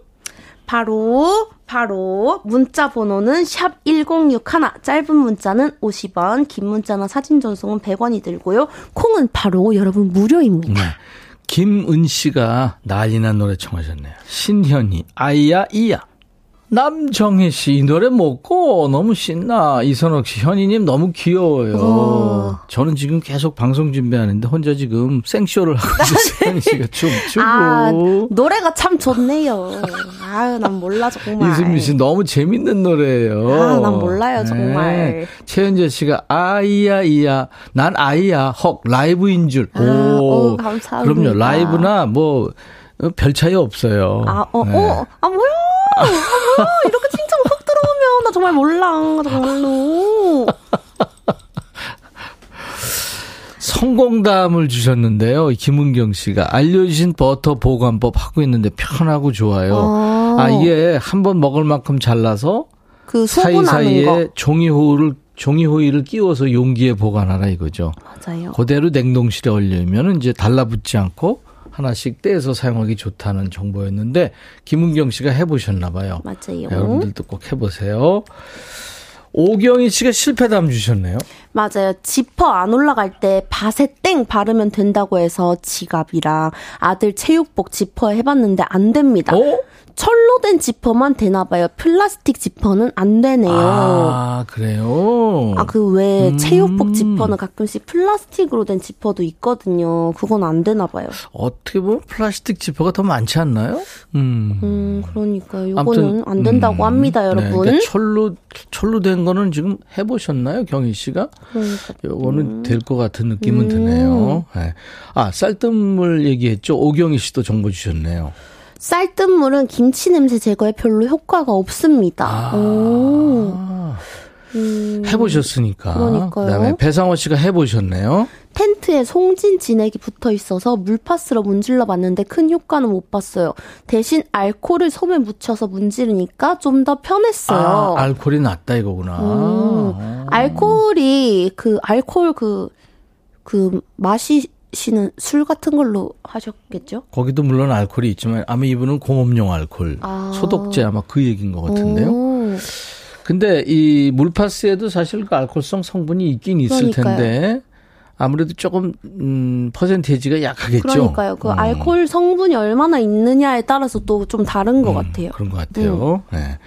바로, 바로, 문자 번호는 샵 1061, 짧은 문자는 50원, 긴 문자나 사진 전송은 100원이 들고요. 콩은 바로 여러분 무료입니다. 네. 김은 씨가 난리난 노래 청하셨네요. 신현이, 아이야, 이야. 남정혜 씨, 이 노래 먹고 너무 신나. 이선옥 씨, 현이님 너무 귀여워요. 어. 저는 지금 계속 방송 준비하는데 혼자 지금 생쇼를 하고 있어요. 현이 씨가 춤추고. 아, 노래가 참 좋네요. 아유, 난 몰라, 정말. 이수미 씨 너무 재밌는 노래예요. 아, 난 몰라요, 정말. 네. 최현재 씨가 아이야 이야 난 아이야 헉 라이브인 줄. 아, 오. 어, 감사합니다. 그럼요. 라이브나 뭐 별 차이 없어요. 아, 어, 네. 어, 아, 뭐야? 아? 이렇게 칭찬 확 들어오면 나 정말 몰라, 정말로. 성공담을 주셨는데요. 김은경 씨가 알려주신 버터 보관법 하고 있는데 편하고 좋아요. 아. 아, 이게 한 번 먹을 만큼 잘라서 그 사이사이에 거. 종이 호일을 종이 호일을 끼워서 용기에 보관하라 이거죠. 맞아요. 그대로 냉동실에 얼려면 이제 달라붙지 않고 하나씩 떼서 사용하기 좋다는 정보였는데 김은경 씨가 해보셨나 봐요. 맞아요. 여러분들도 꼭 해보세요. 오경희 씨가 실패담 주셨네요. 맞아요. 지퍼 안 올라갈 때 밭에 땡 바르면 된다고 해서 지갑이랑 아들 체육복 지퍼 해봤는데 안 됩니다. 어? 철로 된 지퍼만 되나 봐요. 플라스틱 지퍼는 안 되네요. 아 그래요. 아, 그왜 음. 체육복 지퍼는 가끔씩 플라스틱으로 된 지퍼도 있거든요. 그건 안 되나 봐요. 어떻게 보면 플라스틱 지퍼가 더 많지 않나요? 음. 음, 그러니까요. 아무튼, 요거는 안 된다고 음, 합니다, 네, 여러분. 그러니까 철로 철로 된 거는 지금 해 보셨나요, 경희 씨가? 그러니까. 요거는 될 것 같은 느낌은 음. 드네요. 네. 아 쌀뜨물 얘기했죠. 오경희 씨도 정보 주셨네요. 쌀뜨물은 김치 냄새 제거에 별로 효과가 없습니다. 오. 아, 음, 해보셨으니까. 그러니까요. 그다음에 배상호 씨가 해보셨네요. 텐트에 송진 진액이 붙어 있어서 물파스로 문질러 봤는데 큰 효과는 못 봤어요. 대신 알코올을 솜에 묻혀서 문지르니까 좀 더 편했어요. 아, 알코올이 낫다 이거구나. 음, 아. 알코올이 그 알코올 그그 마시 시는 술 같은 걸로 하셨겠죠? 거기도 물론 알코올이 있지만 아마 이분은 공업용 알코올, 아. 소독제 아마 그 얘기인 것 같은데요. 오. 근데 이 물파스에도 사실 그 알코올성 성분이 있긴 있을 그러니까요. 텐데 아무래도 조금 음 퍼센테이지가 약하겠죠. 그러니까요. 그 음. 알코올 성분이 얼마나 있느냐에 따라서 또 좀 다른 것 음, 같아요. 그런 것 같아요. 네.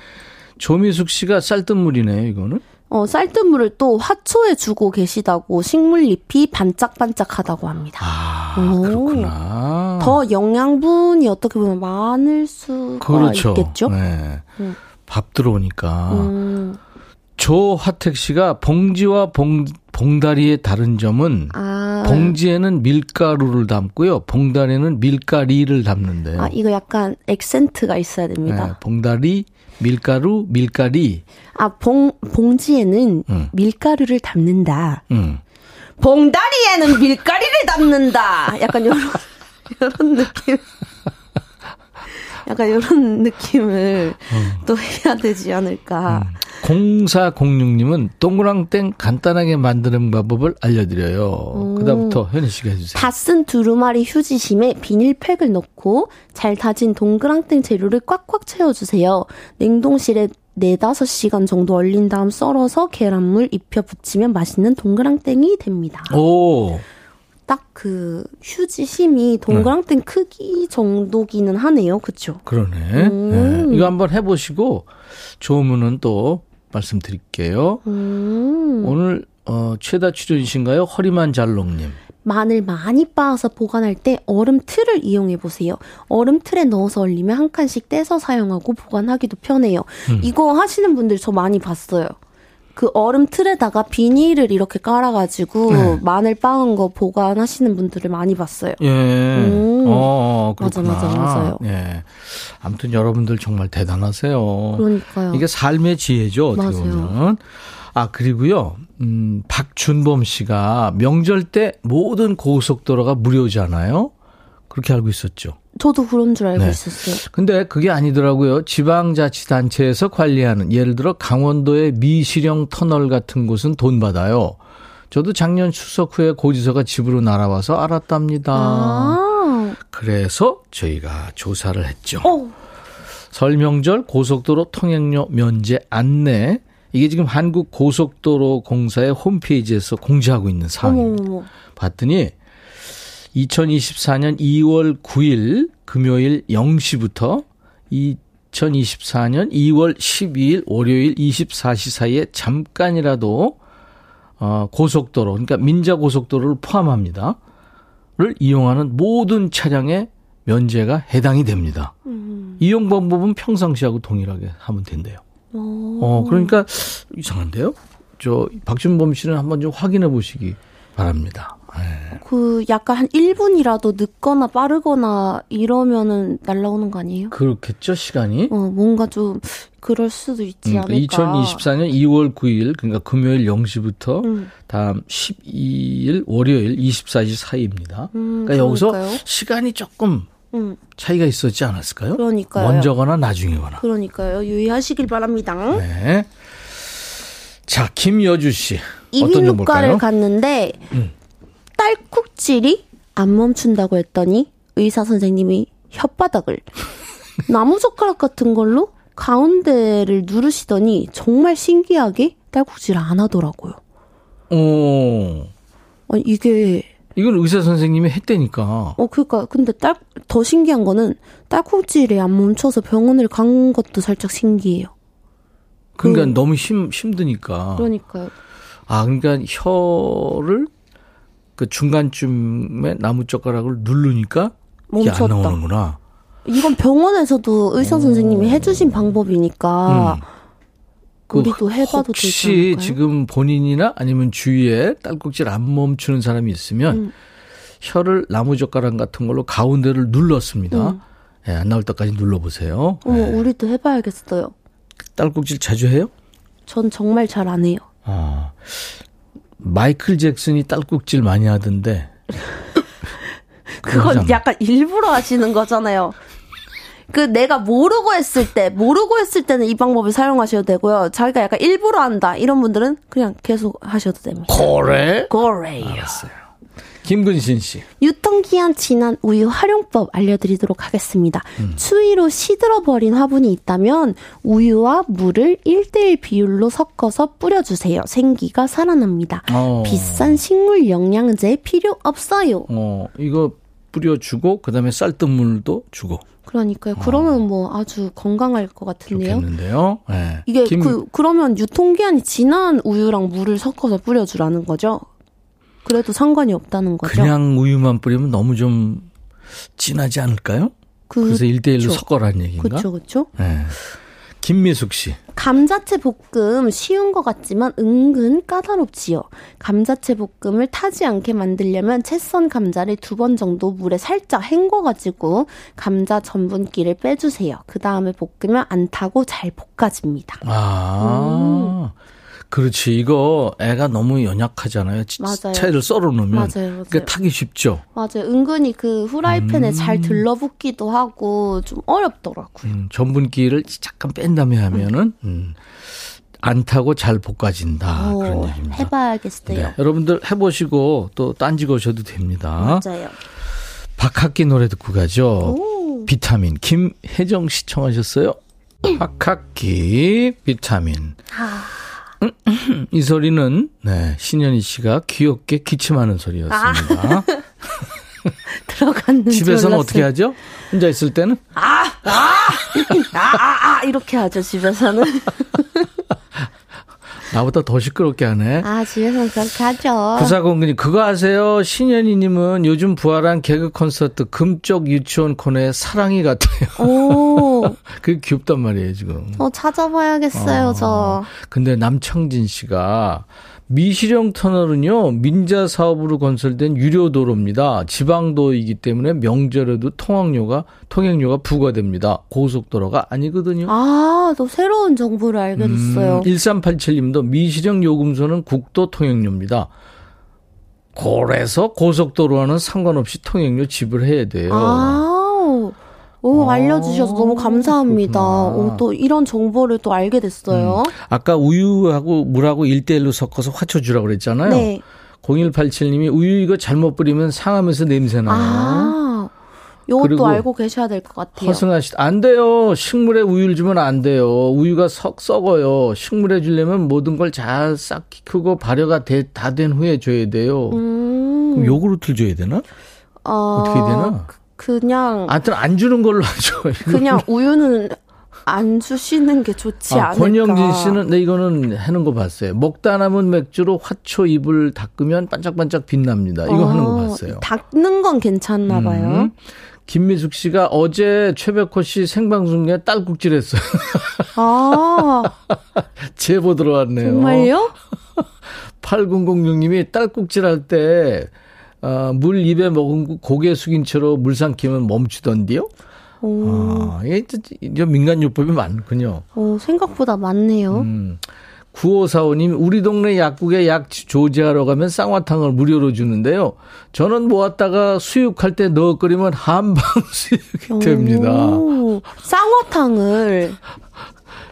조미숙 씨가 쌀뜨물이네요, 이거는. 어, 쌀뜨물을 또 화초에 주고 계시다고 식물잎이 반짝반짝하다고 합니다. 아, 오. 그렇구나. 더 영양분이 어떻게 보면 많을 수가 그렇죠. 있겠죠? 네. 음. 밥 들어오니까. 음, 조화택 씨가 봉지와 봉, 봉다리의 다른 점은 아, 봉지에는 밀가루를 담고요. 봉다리는 밀가리를 담는데요. 아, 이거 약간 액센트가 있어야 네, 됩니다. 봉다리, 밀가루, 밀가리. 아, 봉, 봉지에는 음. 밀가루를 담는다. 음. 봉다리에는 밀가리를 담는다. 약간 이런 이런 느낌. 약간 이런 느낌을 어. 또 해야 되지 않을까. 음. 0406님은 동그랑땡 간단하게 만드는 방법을 알려드려요. 그 다음부터 현희 씨가 해주세요. 다 쓴 두루마리 휴지심에 비닐팩을 넣고 잘 다진 동그랑땡 재료를 꽉꽉 채워주세요. 냉동실에 4, 5시간 정도 얼린 다음 썰어서 계란물 입혀 붙이면 맛있는 동그랑땡이 됩니다. 오. 딱 그 휴지 심이 동그랑땡 네. 크기 정도기는 하네요. 그쵸? 그러네. 음. 네. 이거 한번 해보시고 좋으면은 또 말씀드릴게요. 음. 오늘 어, 최다 출연이신가요? 허리만 잘롱님. 마늘 많이 빻아서 보관할 때 얼음 틀을 이용해 보세요. 얼음 틀에 넣어서 얼리면 한 칸씩 떼서 사용하고 보관하기도 편해요. 음. 이거 하시는 분들 저 많이 봤어요. 그 얼음 틀에다가 비닐을 이렇게 깔아가지고 네. 마늘 빻은 거 보관하시는 분들을 많이 봤어요. 예. 음. 어. 맞아, 맞아, 맞아요. 예. 아무튼 여러분들 정말 대단하세요. 그러니까요. 이게 삶의 지혜죠. 어떻게 맞아요. 보면. 아, 그리고요, 음, 박준범 씨가 명절 때 모든 고속도로가 무료잖아요? 그렇게 알고 있었죠. 저도 그런 줄 알고 네. 있었어요. 근데 그게 아니더라고요. 지방자치단체에서 관리하는 예를 들어 강원도의 미시령 터널 같은 곳은 돈 받아요. 저도 작년 추석 후에 고지서가 집으로 날아와서 알았답니다. 아. 그래서 저희가 조사를 했죠. 오. 설 명절 고속도로 통행료 면제 안내 이게 지금 한국 고속도로 공사의 홈페이지에서 공지하고 있는 사항입니다. 봤더니 2024년 2월 9일 금요일 0시부터 2024년 2월 12일 월요일 24시 사이에 잠깐이라도 어, 고속도로, 그러니까 민자고속도로를 포함합니다. 를 이용하는 모든 차량에 면제가 해당이 됩니다. 음. 이용 방법은 평상시하고 동일하게 하면 된대요. 오. 어, 그러니까 이상한데요? 저 박준범 씨는 한번 좀 확인해 보시기 바랍니다. 네. 그 약간 한 1분이라도 늦거나 빠르거나 이러면은 날라오는 거 아니에요? 그렇겠죠, 시간이? 어, 뭔가 좀 그럴 수도 있지 음, 않을까. 2024년 2월 9일 그러니까 금요일 0시부터 음. 다음 12일 월요일 24시 사이입니다. 음, 그러니까 여기서 시간이 조금 음. 차이가 있었지 않았을까요? 그러니까요. 먼저거나 나중이거나. 그러니까요. 유의하시길 바랍니다. 네. 자, 김여주 씨. 이비인후과를 갔는데 음. 딸꾹질이 안 멈춘다고 했더니 의사 선생님이 혓바닥을 나무젓가락 같은 걸로 가운데를 누르시더니 정말 신기하게 딸꾹질 안 하더라고요. 어. 아니, 이게. 이건 의사 선생님이 했다니까. 어, 그니까. 근데 딸, 더 신기한 거는 딸꾹질이 안 멈춰서 병원을 간 것도 살짝 신기해요. 그러니까 그, 너무 힘, 힘드니까. 그러니까요. 아, 그러니까 혀를 그 중간쯤에 나무젓가락을 누르니까 멈췄다. 안 나오는구나. 이건 병원에서도 의사 선생님이 해주신 방법이니까 음. 그 우리도 해봐도 되지 혹시 지금 본인이나 아니면 주위에 딸꾹질 안 멈추는 사람이 있으면 음. 혀를 나무젓가락 같은 걸로 가운데를 눌렀습니다. 음. 네, 안 나올 때까지 눌러보세요. 어머, 네. 우리도 해봐야겠어요. 딸꾹질 자주 해요? 전 정말 잘 안 해요. 아, 마이클 잭슨이 딸꾹질 많이 하던데. 그건 약간 일부러 하시는 거잖아요. 그 내가 모르고 했을 때, 모르고 했을 때는 이 방법을 사용하셔도 되고요. 자기가 약간 일부러 한다. 이런 분들은 그냥 계속 하셔도 됩니다. 그래? 그래요. 알았어요. 김근신 씨. 유통기한 지난 우유 활용법 알려드리도록 하겠습니다. 음. 추위로 시들어버린 화분이 있다면 우유와 물을 1대1 비율로 섞어서 뿌려주세요. 생기가 살아납니다. 어. 비싼 식물 영양제 필요 없어요. 어, 이거 뿌려주고 그다음에 쌀뜨물도 주고. 그러니까요. 그러면 어. 뭐 아주 건강할 것 같은데요. 좋겠는데요. 네. 이게 김... 그 그러면 유통기한이 지난 우유랑 물을 섞어서 뿌려주라는 거죠. 그래도 상관이 없다는 거죠. 그냥 우유만 뿌리면 너무 좀 진하지 않을까요? 그, 래서 1대1로 섞어라는 얘기인가? 그렇죠, 그렇죠. 네. 김미숙 씨. 감자채 볶음 쉬운 것 같지만 은근 까다롭지요. 감자채 볶음을 타지 않게 만들려면 채썬 감자를 두 번 정도 물에 살짝 헹궈가지고 감자 전분기를 빼주세요. 그 다음에 볶으면 안 타고 잘 볶아집니다. 아. 음. 그렇지. 이거 애가 너무 연약하잖아요. 맞아요. 차를 썰어 놓으면. 맞아요, 맞아요. 그러니까 타기 쉽죠. 맞아요. 은근히 그 후라이팬에 음. 잘 들러붙기도 하고 좀 어렵더라고요. 음, 전분기를 잠깐 뺀 다음에 하면은 음, 안 타고 잘 볶아진다. 오, 그런 얘기입니다. 해봐야겠어요. 네, 여러분들 해보시고 또 딴지 거셔도 됩니다. 맞아요. 박학기 노래 듣고 가죠. 오. 비타민 김혜정 씨 청하셨어요. 박학기 비타민. 아, 이 소리는 네, 신현희 씨가 귀엽게 기침하는 소리였습니다. 들어갔는 집에서는 줄 어떻게. 하죠? 혼자 있을 때는 아, 아, 아, 이렇게 하죠, 집에서는. 나보다 더 시끄럽게 하네. 아, 집에서는 그렇게 하죠. 부사공근이 그거 아세요? 신현희님은 요즘 부활한 개그 콘서트 금쪽 유치원 코너에 사랑이 같아요. 오, 그게 귀엽단 말이에요 지금. 어, 찾아봐야겠어요, 어. 저. 근데 남창진 씨가 미시령 터널은요 민자 사업으로 건설된 유료 도로입니다. 지방도이기 때문에 명절에도 통학료가 통행료가 부과됩니다. 고속도로가 아니거든요. 아, 또 새로운 정보를 알게 됐어요. 음, 1387님도 미시령 요금소는 국도 통행료입니다. 그래서 고속도로와는 상관없이 통행료 지불해야 돼요. 아, 오, 아, 알려주셔서 너무 감사합니다. 그렇구나. 오, 또 이런 정보를 또 알게 됐어요. 아까 우유하고 물하고 1대1로 섞어서 화초 주라고 그랬잖아요. 네. 0187님이 우유 이거 잘못 뿌리면 상하면서 냄새 나요. 아, 요것도 알고 계셔야 될 것 같아요. 허승아 씨, 안 돼요. 식물에 우유를 주면 안 돼요. 우유가 썩 썩어요. 식물에 주려면 모든 걸 잘 싹 크고 발효가 다 된 후에 줘야 돼요. 음, 그럼 요구르트를 줘야 되나? 어, 어떻게 되나? 그냥, 아무튼 안 주는 걸로 하죠. 그냥 우유는 안 주시는 게 좋지 아, 않을까. 권영진 씨는 네 이거는 하는 거 봤어요. 먹다 남은 맥주로 화초 입을 닦으면 반짝반짝 빛납니다. 이거 하는 거 어, 봤어요. 닦는 건 괜찮나 봐요. 음. 김미숙 씨가 어제 최백호 씨 생방송 중에 딸꾹질 했어요. 아, 제보 들어왔네요. 정말요? 8006님이 딸꾹질 할 때, 어, 물 입에 먹은 고개 숙인 채로 물 삼키면 멈추던데요? 오, 아, 이게 진짜 이제 민간 요법이 많군요. 오, 생각보다 많네요. 음. 9545님, 우리 동네 약국에 약 조제하러 가면 쌍화탕을 무료로 주는데요. 저는 모았다가 수육할 때 넣어 끓이면 한방 수육이 됩니다. 오, 쌍화탕을.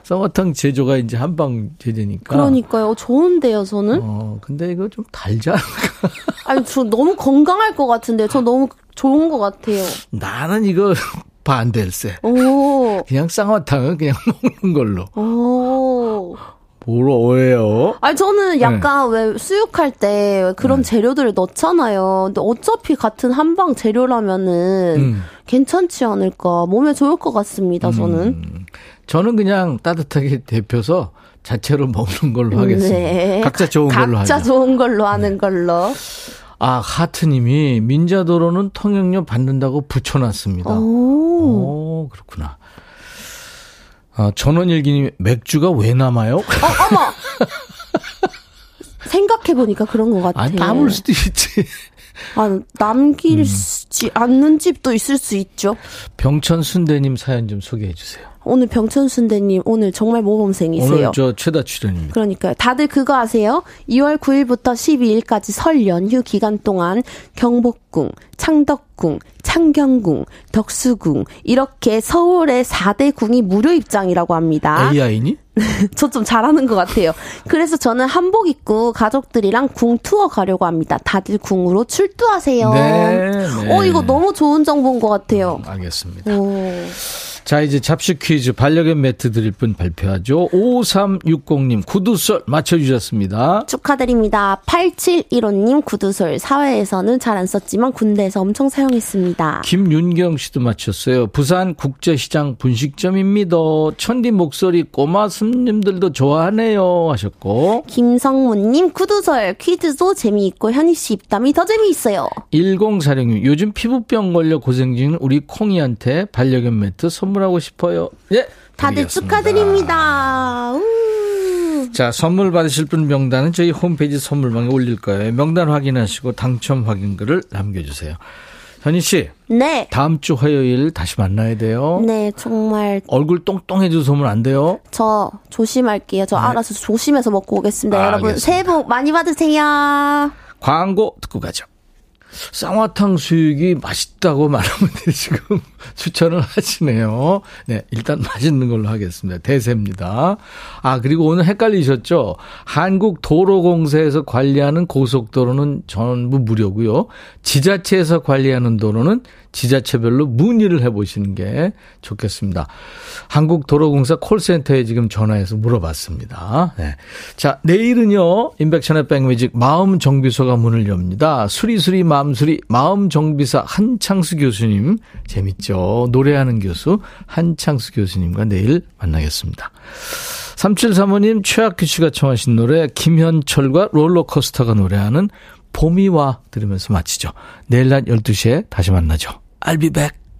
쌍화탕 제조가 이제 한방 제재니까. 그러니까요. 좋은데요, 저는? 어, 근데 이거 좀 달지 않을까? 아니, 저 너무 건강할 것 같은데. 저 너무 좋은 것 같아요. 나는 이거 반댈세. 오, 그냥 쌍화탕은 그냥 먹는 걸로. 오. 뭘 오해요? 아니, 저는 약간 왜 수육할 때 그런 네. 재료들을 넣잖아요. 근데 어차피 같은 한방 재료라면은 음. 괜찮지 않을까. 몸에 좋을 것 같습니다, 저는. 음, 저는 그냥 따뜻하게 데펴서 자체로 먹는 걸로 하겠습니다. 네. 각자 좋은 걸로 각자. 좋은 걸로 하는 걸로. 아, 하트님이 민자도로는 통행료 받는다고 붙여놨습니다. 오. 오, 그렇구나. 아, 전원일기님, 맥주가 왜 남아요? 생각해보니까 그런 것 같아요. 아, 남을 수도 있지. 아, 남기지 음. 않는 집도 있을 수 있죠. 병천 순대님 사연 좀 소개해 주세요. 오늘 병천 순대님 오늘 정말 모범생이세요. 오늘 저 최다 출연입니다. 그러니까요. 다들 그거 아세요? 2월 9일부터 12일까지 설 연휴 기간 동안 경복궁, 창덕궁, 창경궁, 덕수궁 이렇게 서울의 4대 궁이 무료 입장이라고 합니다. AI니? 저 좀 잘하는 것 같아요. 그래서 저는 한복 입고 가족들이랑 궁 투어 가려고 합니다. 다들 궁으로 출두하세요. 네, 네. 어, 이거 너무 좋은 정보인 것 같아요. 알겠습니다. 오. 자, 이제 잡식 퀴즈 반려견 매트 드릴 분 발표하죠. 5360님 구두썰 맞춰주셨습니다. 축하드립니다. 8715님 구두솔 사회에서는 잘 안 썼지만 군대에서 엄청 사용했습니다. 김윤경 씨도 맞췄어요. 부산 국제시장 분식점입니다. 천디 목소리 꼬마 스님들도 좋아하네요 하셨고 김성문님 구두솔 퀴즈도 재미있고 현희 씨 입담이 더 재미있어요. 1046님 요즘 피부병 걸려 고생 중인 우리 콩이한테 반려견 매트 선물하고 싶어요. 예. 다들 드리겠습니다. 축하드립니다. 우. 자, 선물 받으실 분 명단은 저희 홈페이지 선물방에 올릴 거예요. 명단 확인하시고 당첨 확인글을 남겨주세요. 현희 씨. 네. 다음 주 화요일 다시 만나야 돼요. 네, 정말. 얼굴 똥똥해져서 오면 안 돼요. 저 조심할게요. 저 네. 알아서 조심해서 먹고 오겠습니다. 아, 여러분, 알겠습니다. 새해 복 많이 받으세요. 광고 듣고 가죠. 쌍화탕 수육이 맛있다고 분들이 지금 추천을 하시네요. 네, 일단 맛있는 걸로 하겠습니다. 대세입니다. 아, 그리고 오늘 헷갈리셨죠? 한국도로공사에서 관리하는 고속도로는 전부 무료고요. 지자체에서 관리하는 도로는 지자체별로 문의를 해보시는 게 좋겠습니다. 한국도로공사 콜센터에 지금 전화해서 물어봤습니다. 네. 자, 내일은요, 인백션의 백뮤직 마음정비소가 문을 엽니다. 수리수리 마음수리 마음정비사 한창수 교수님, 재밌죠? 노래하는 교수 한창수 교수님과 내일 만나겠습니다. 3735님, 최학규 씨가 청하신 노래, 김현철과 롤러코스터가 노래하는 봄이 와 들으면서 마치죠. 내일 낮 12시에 다시 만나죠. I'll be back.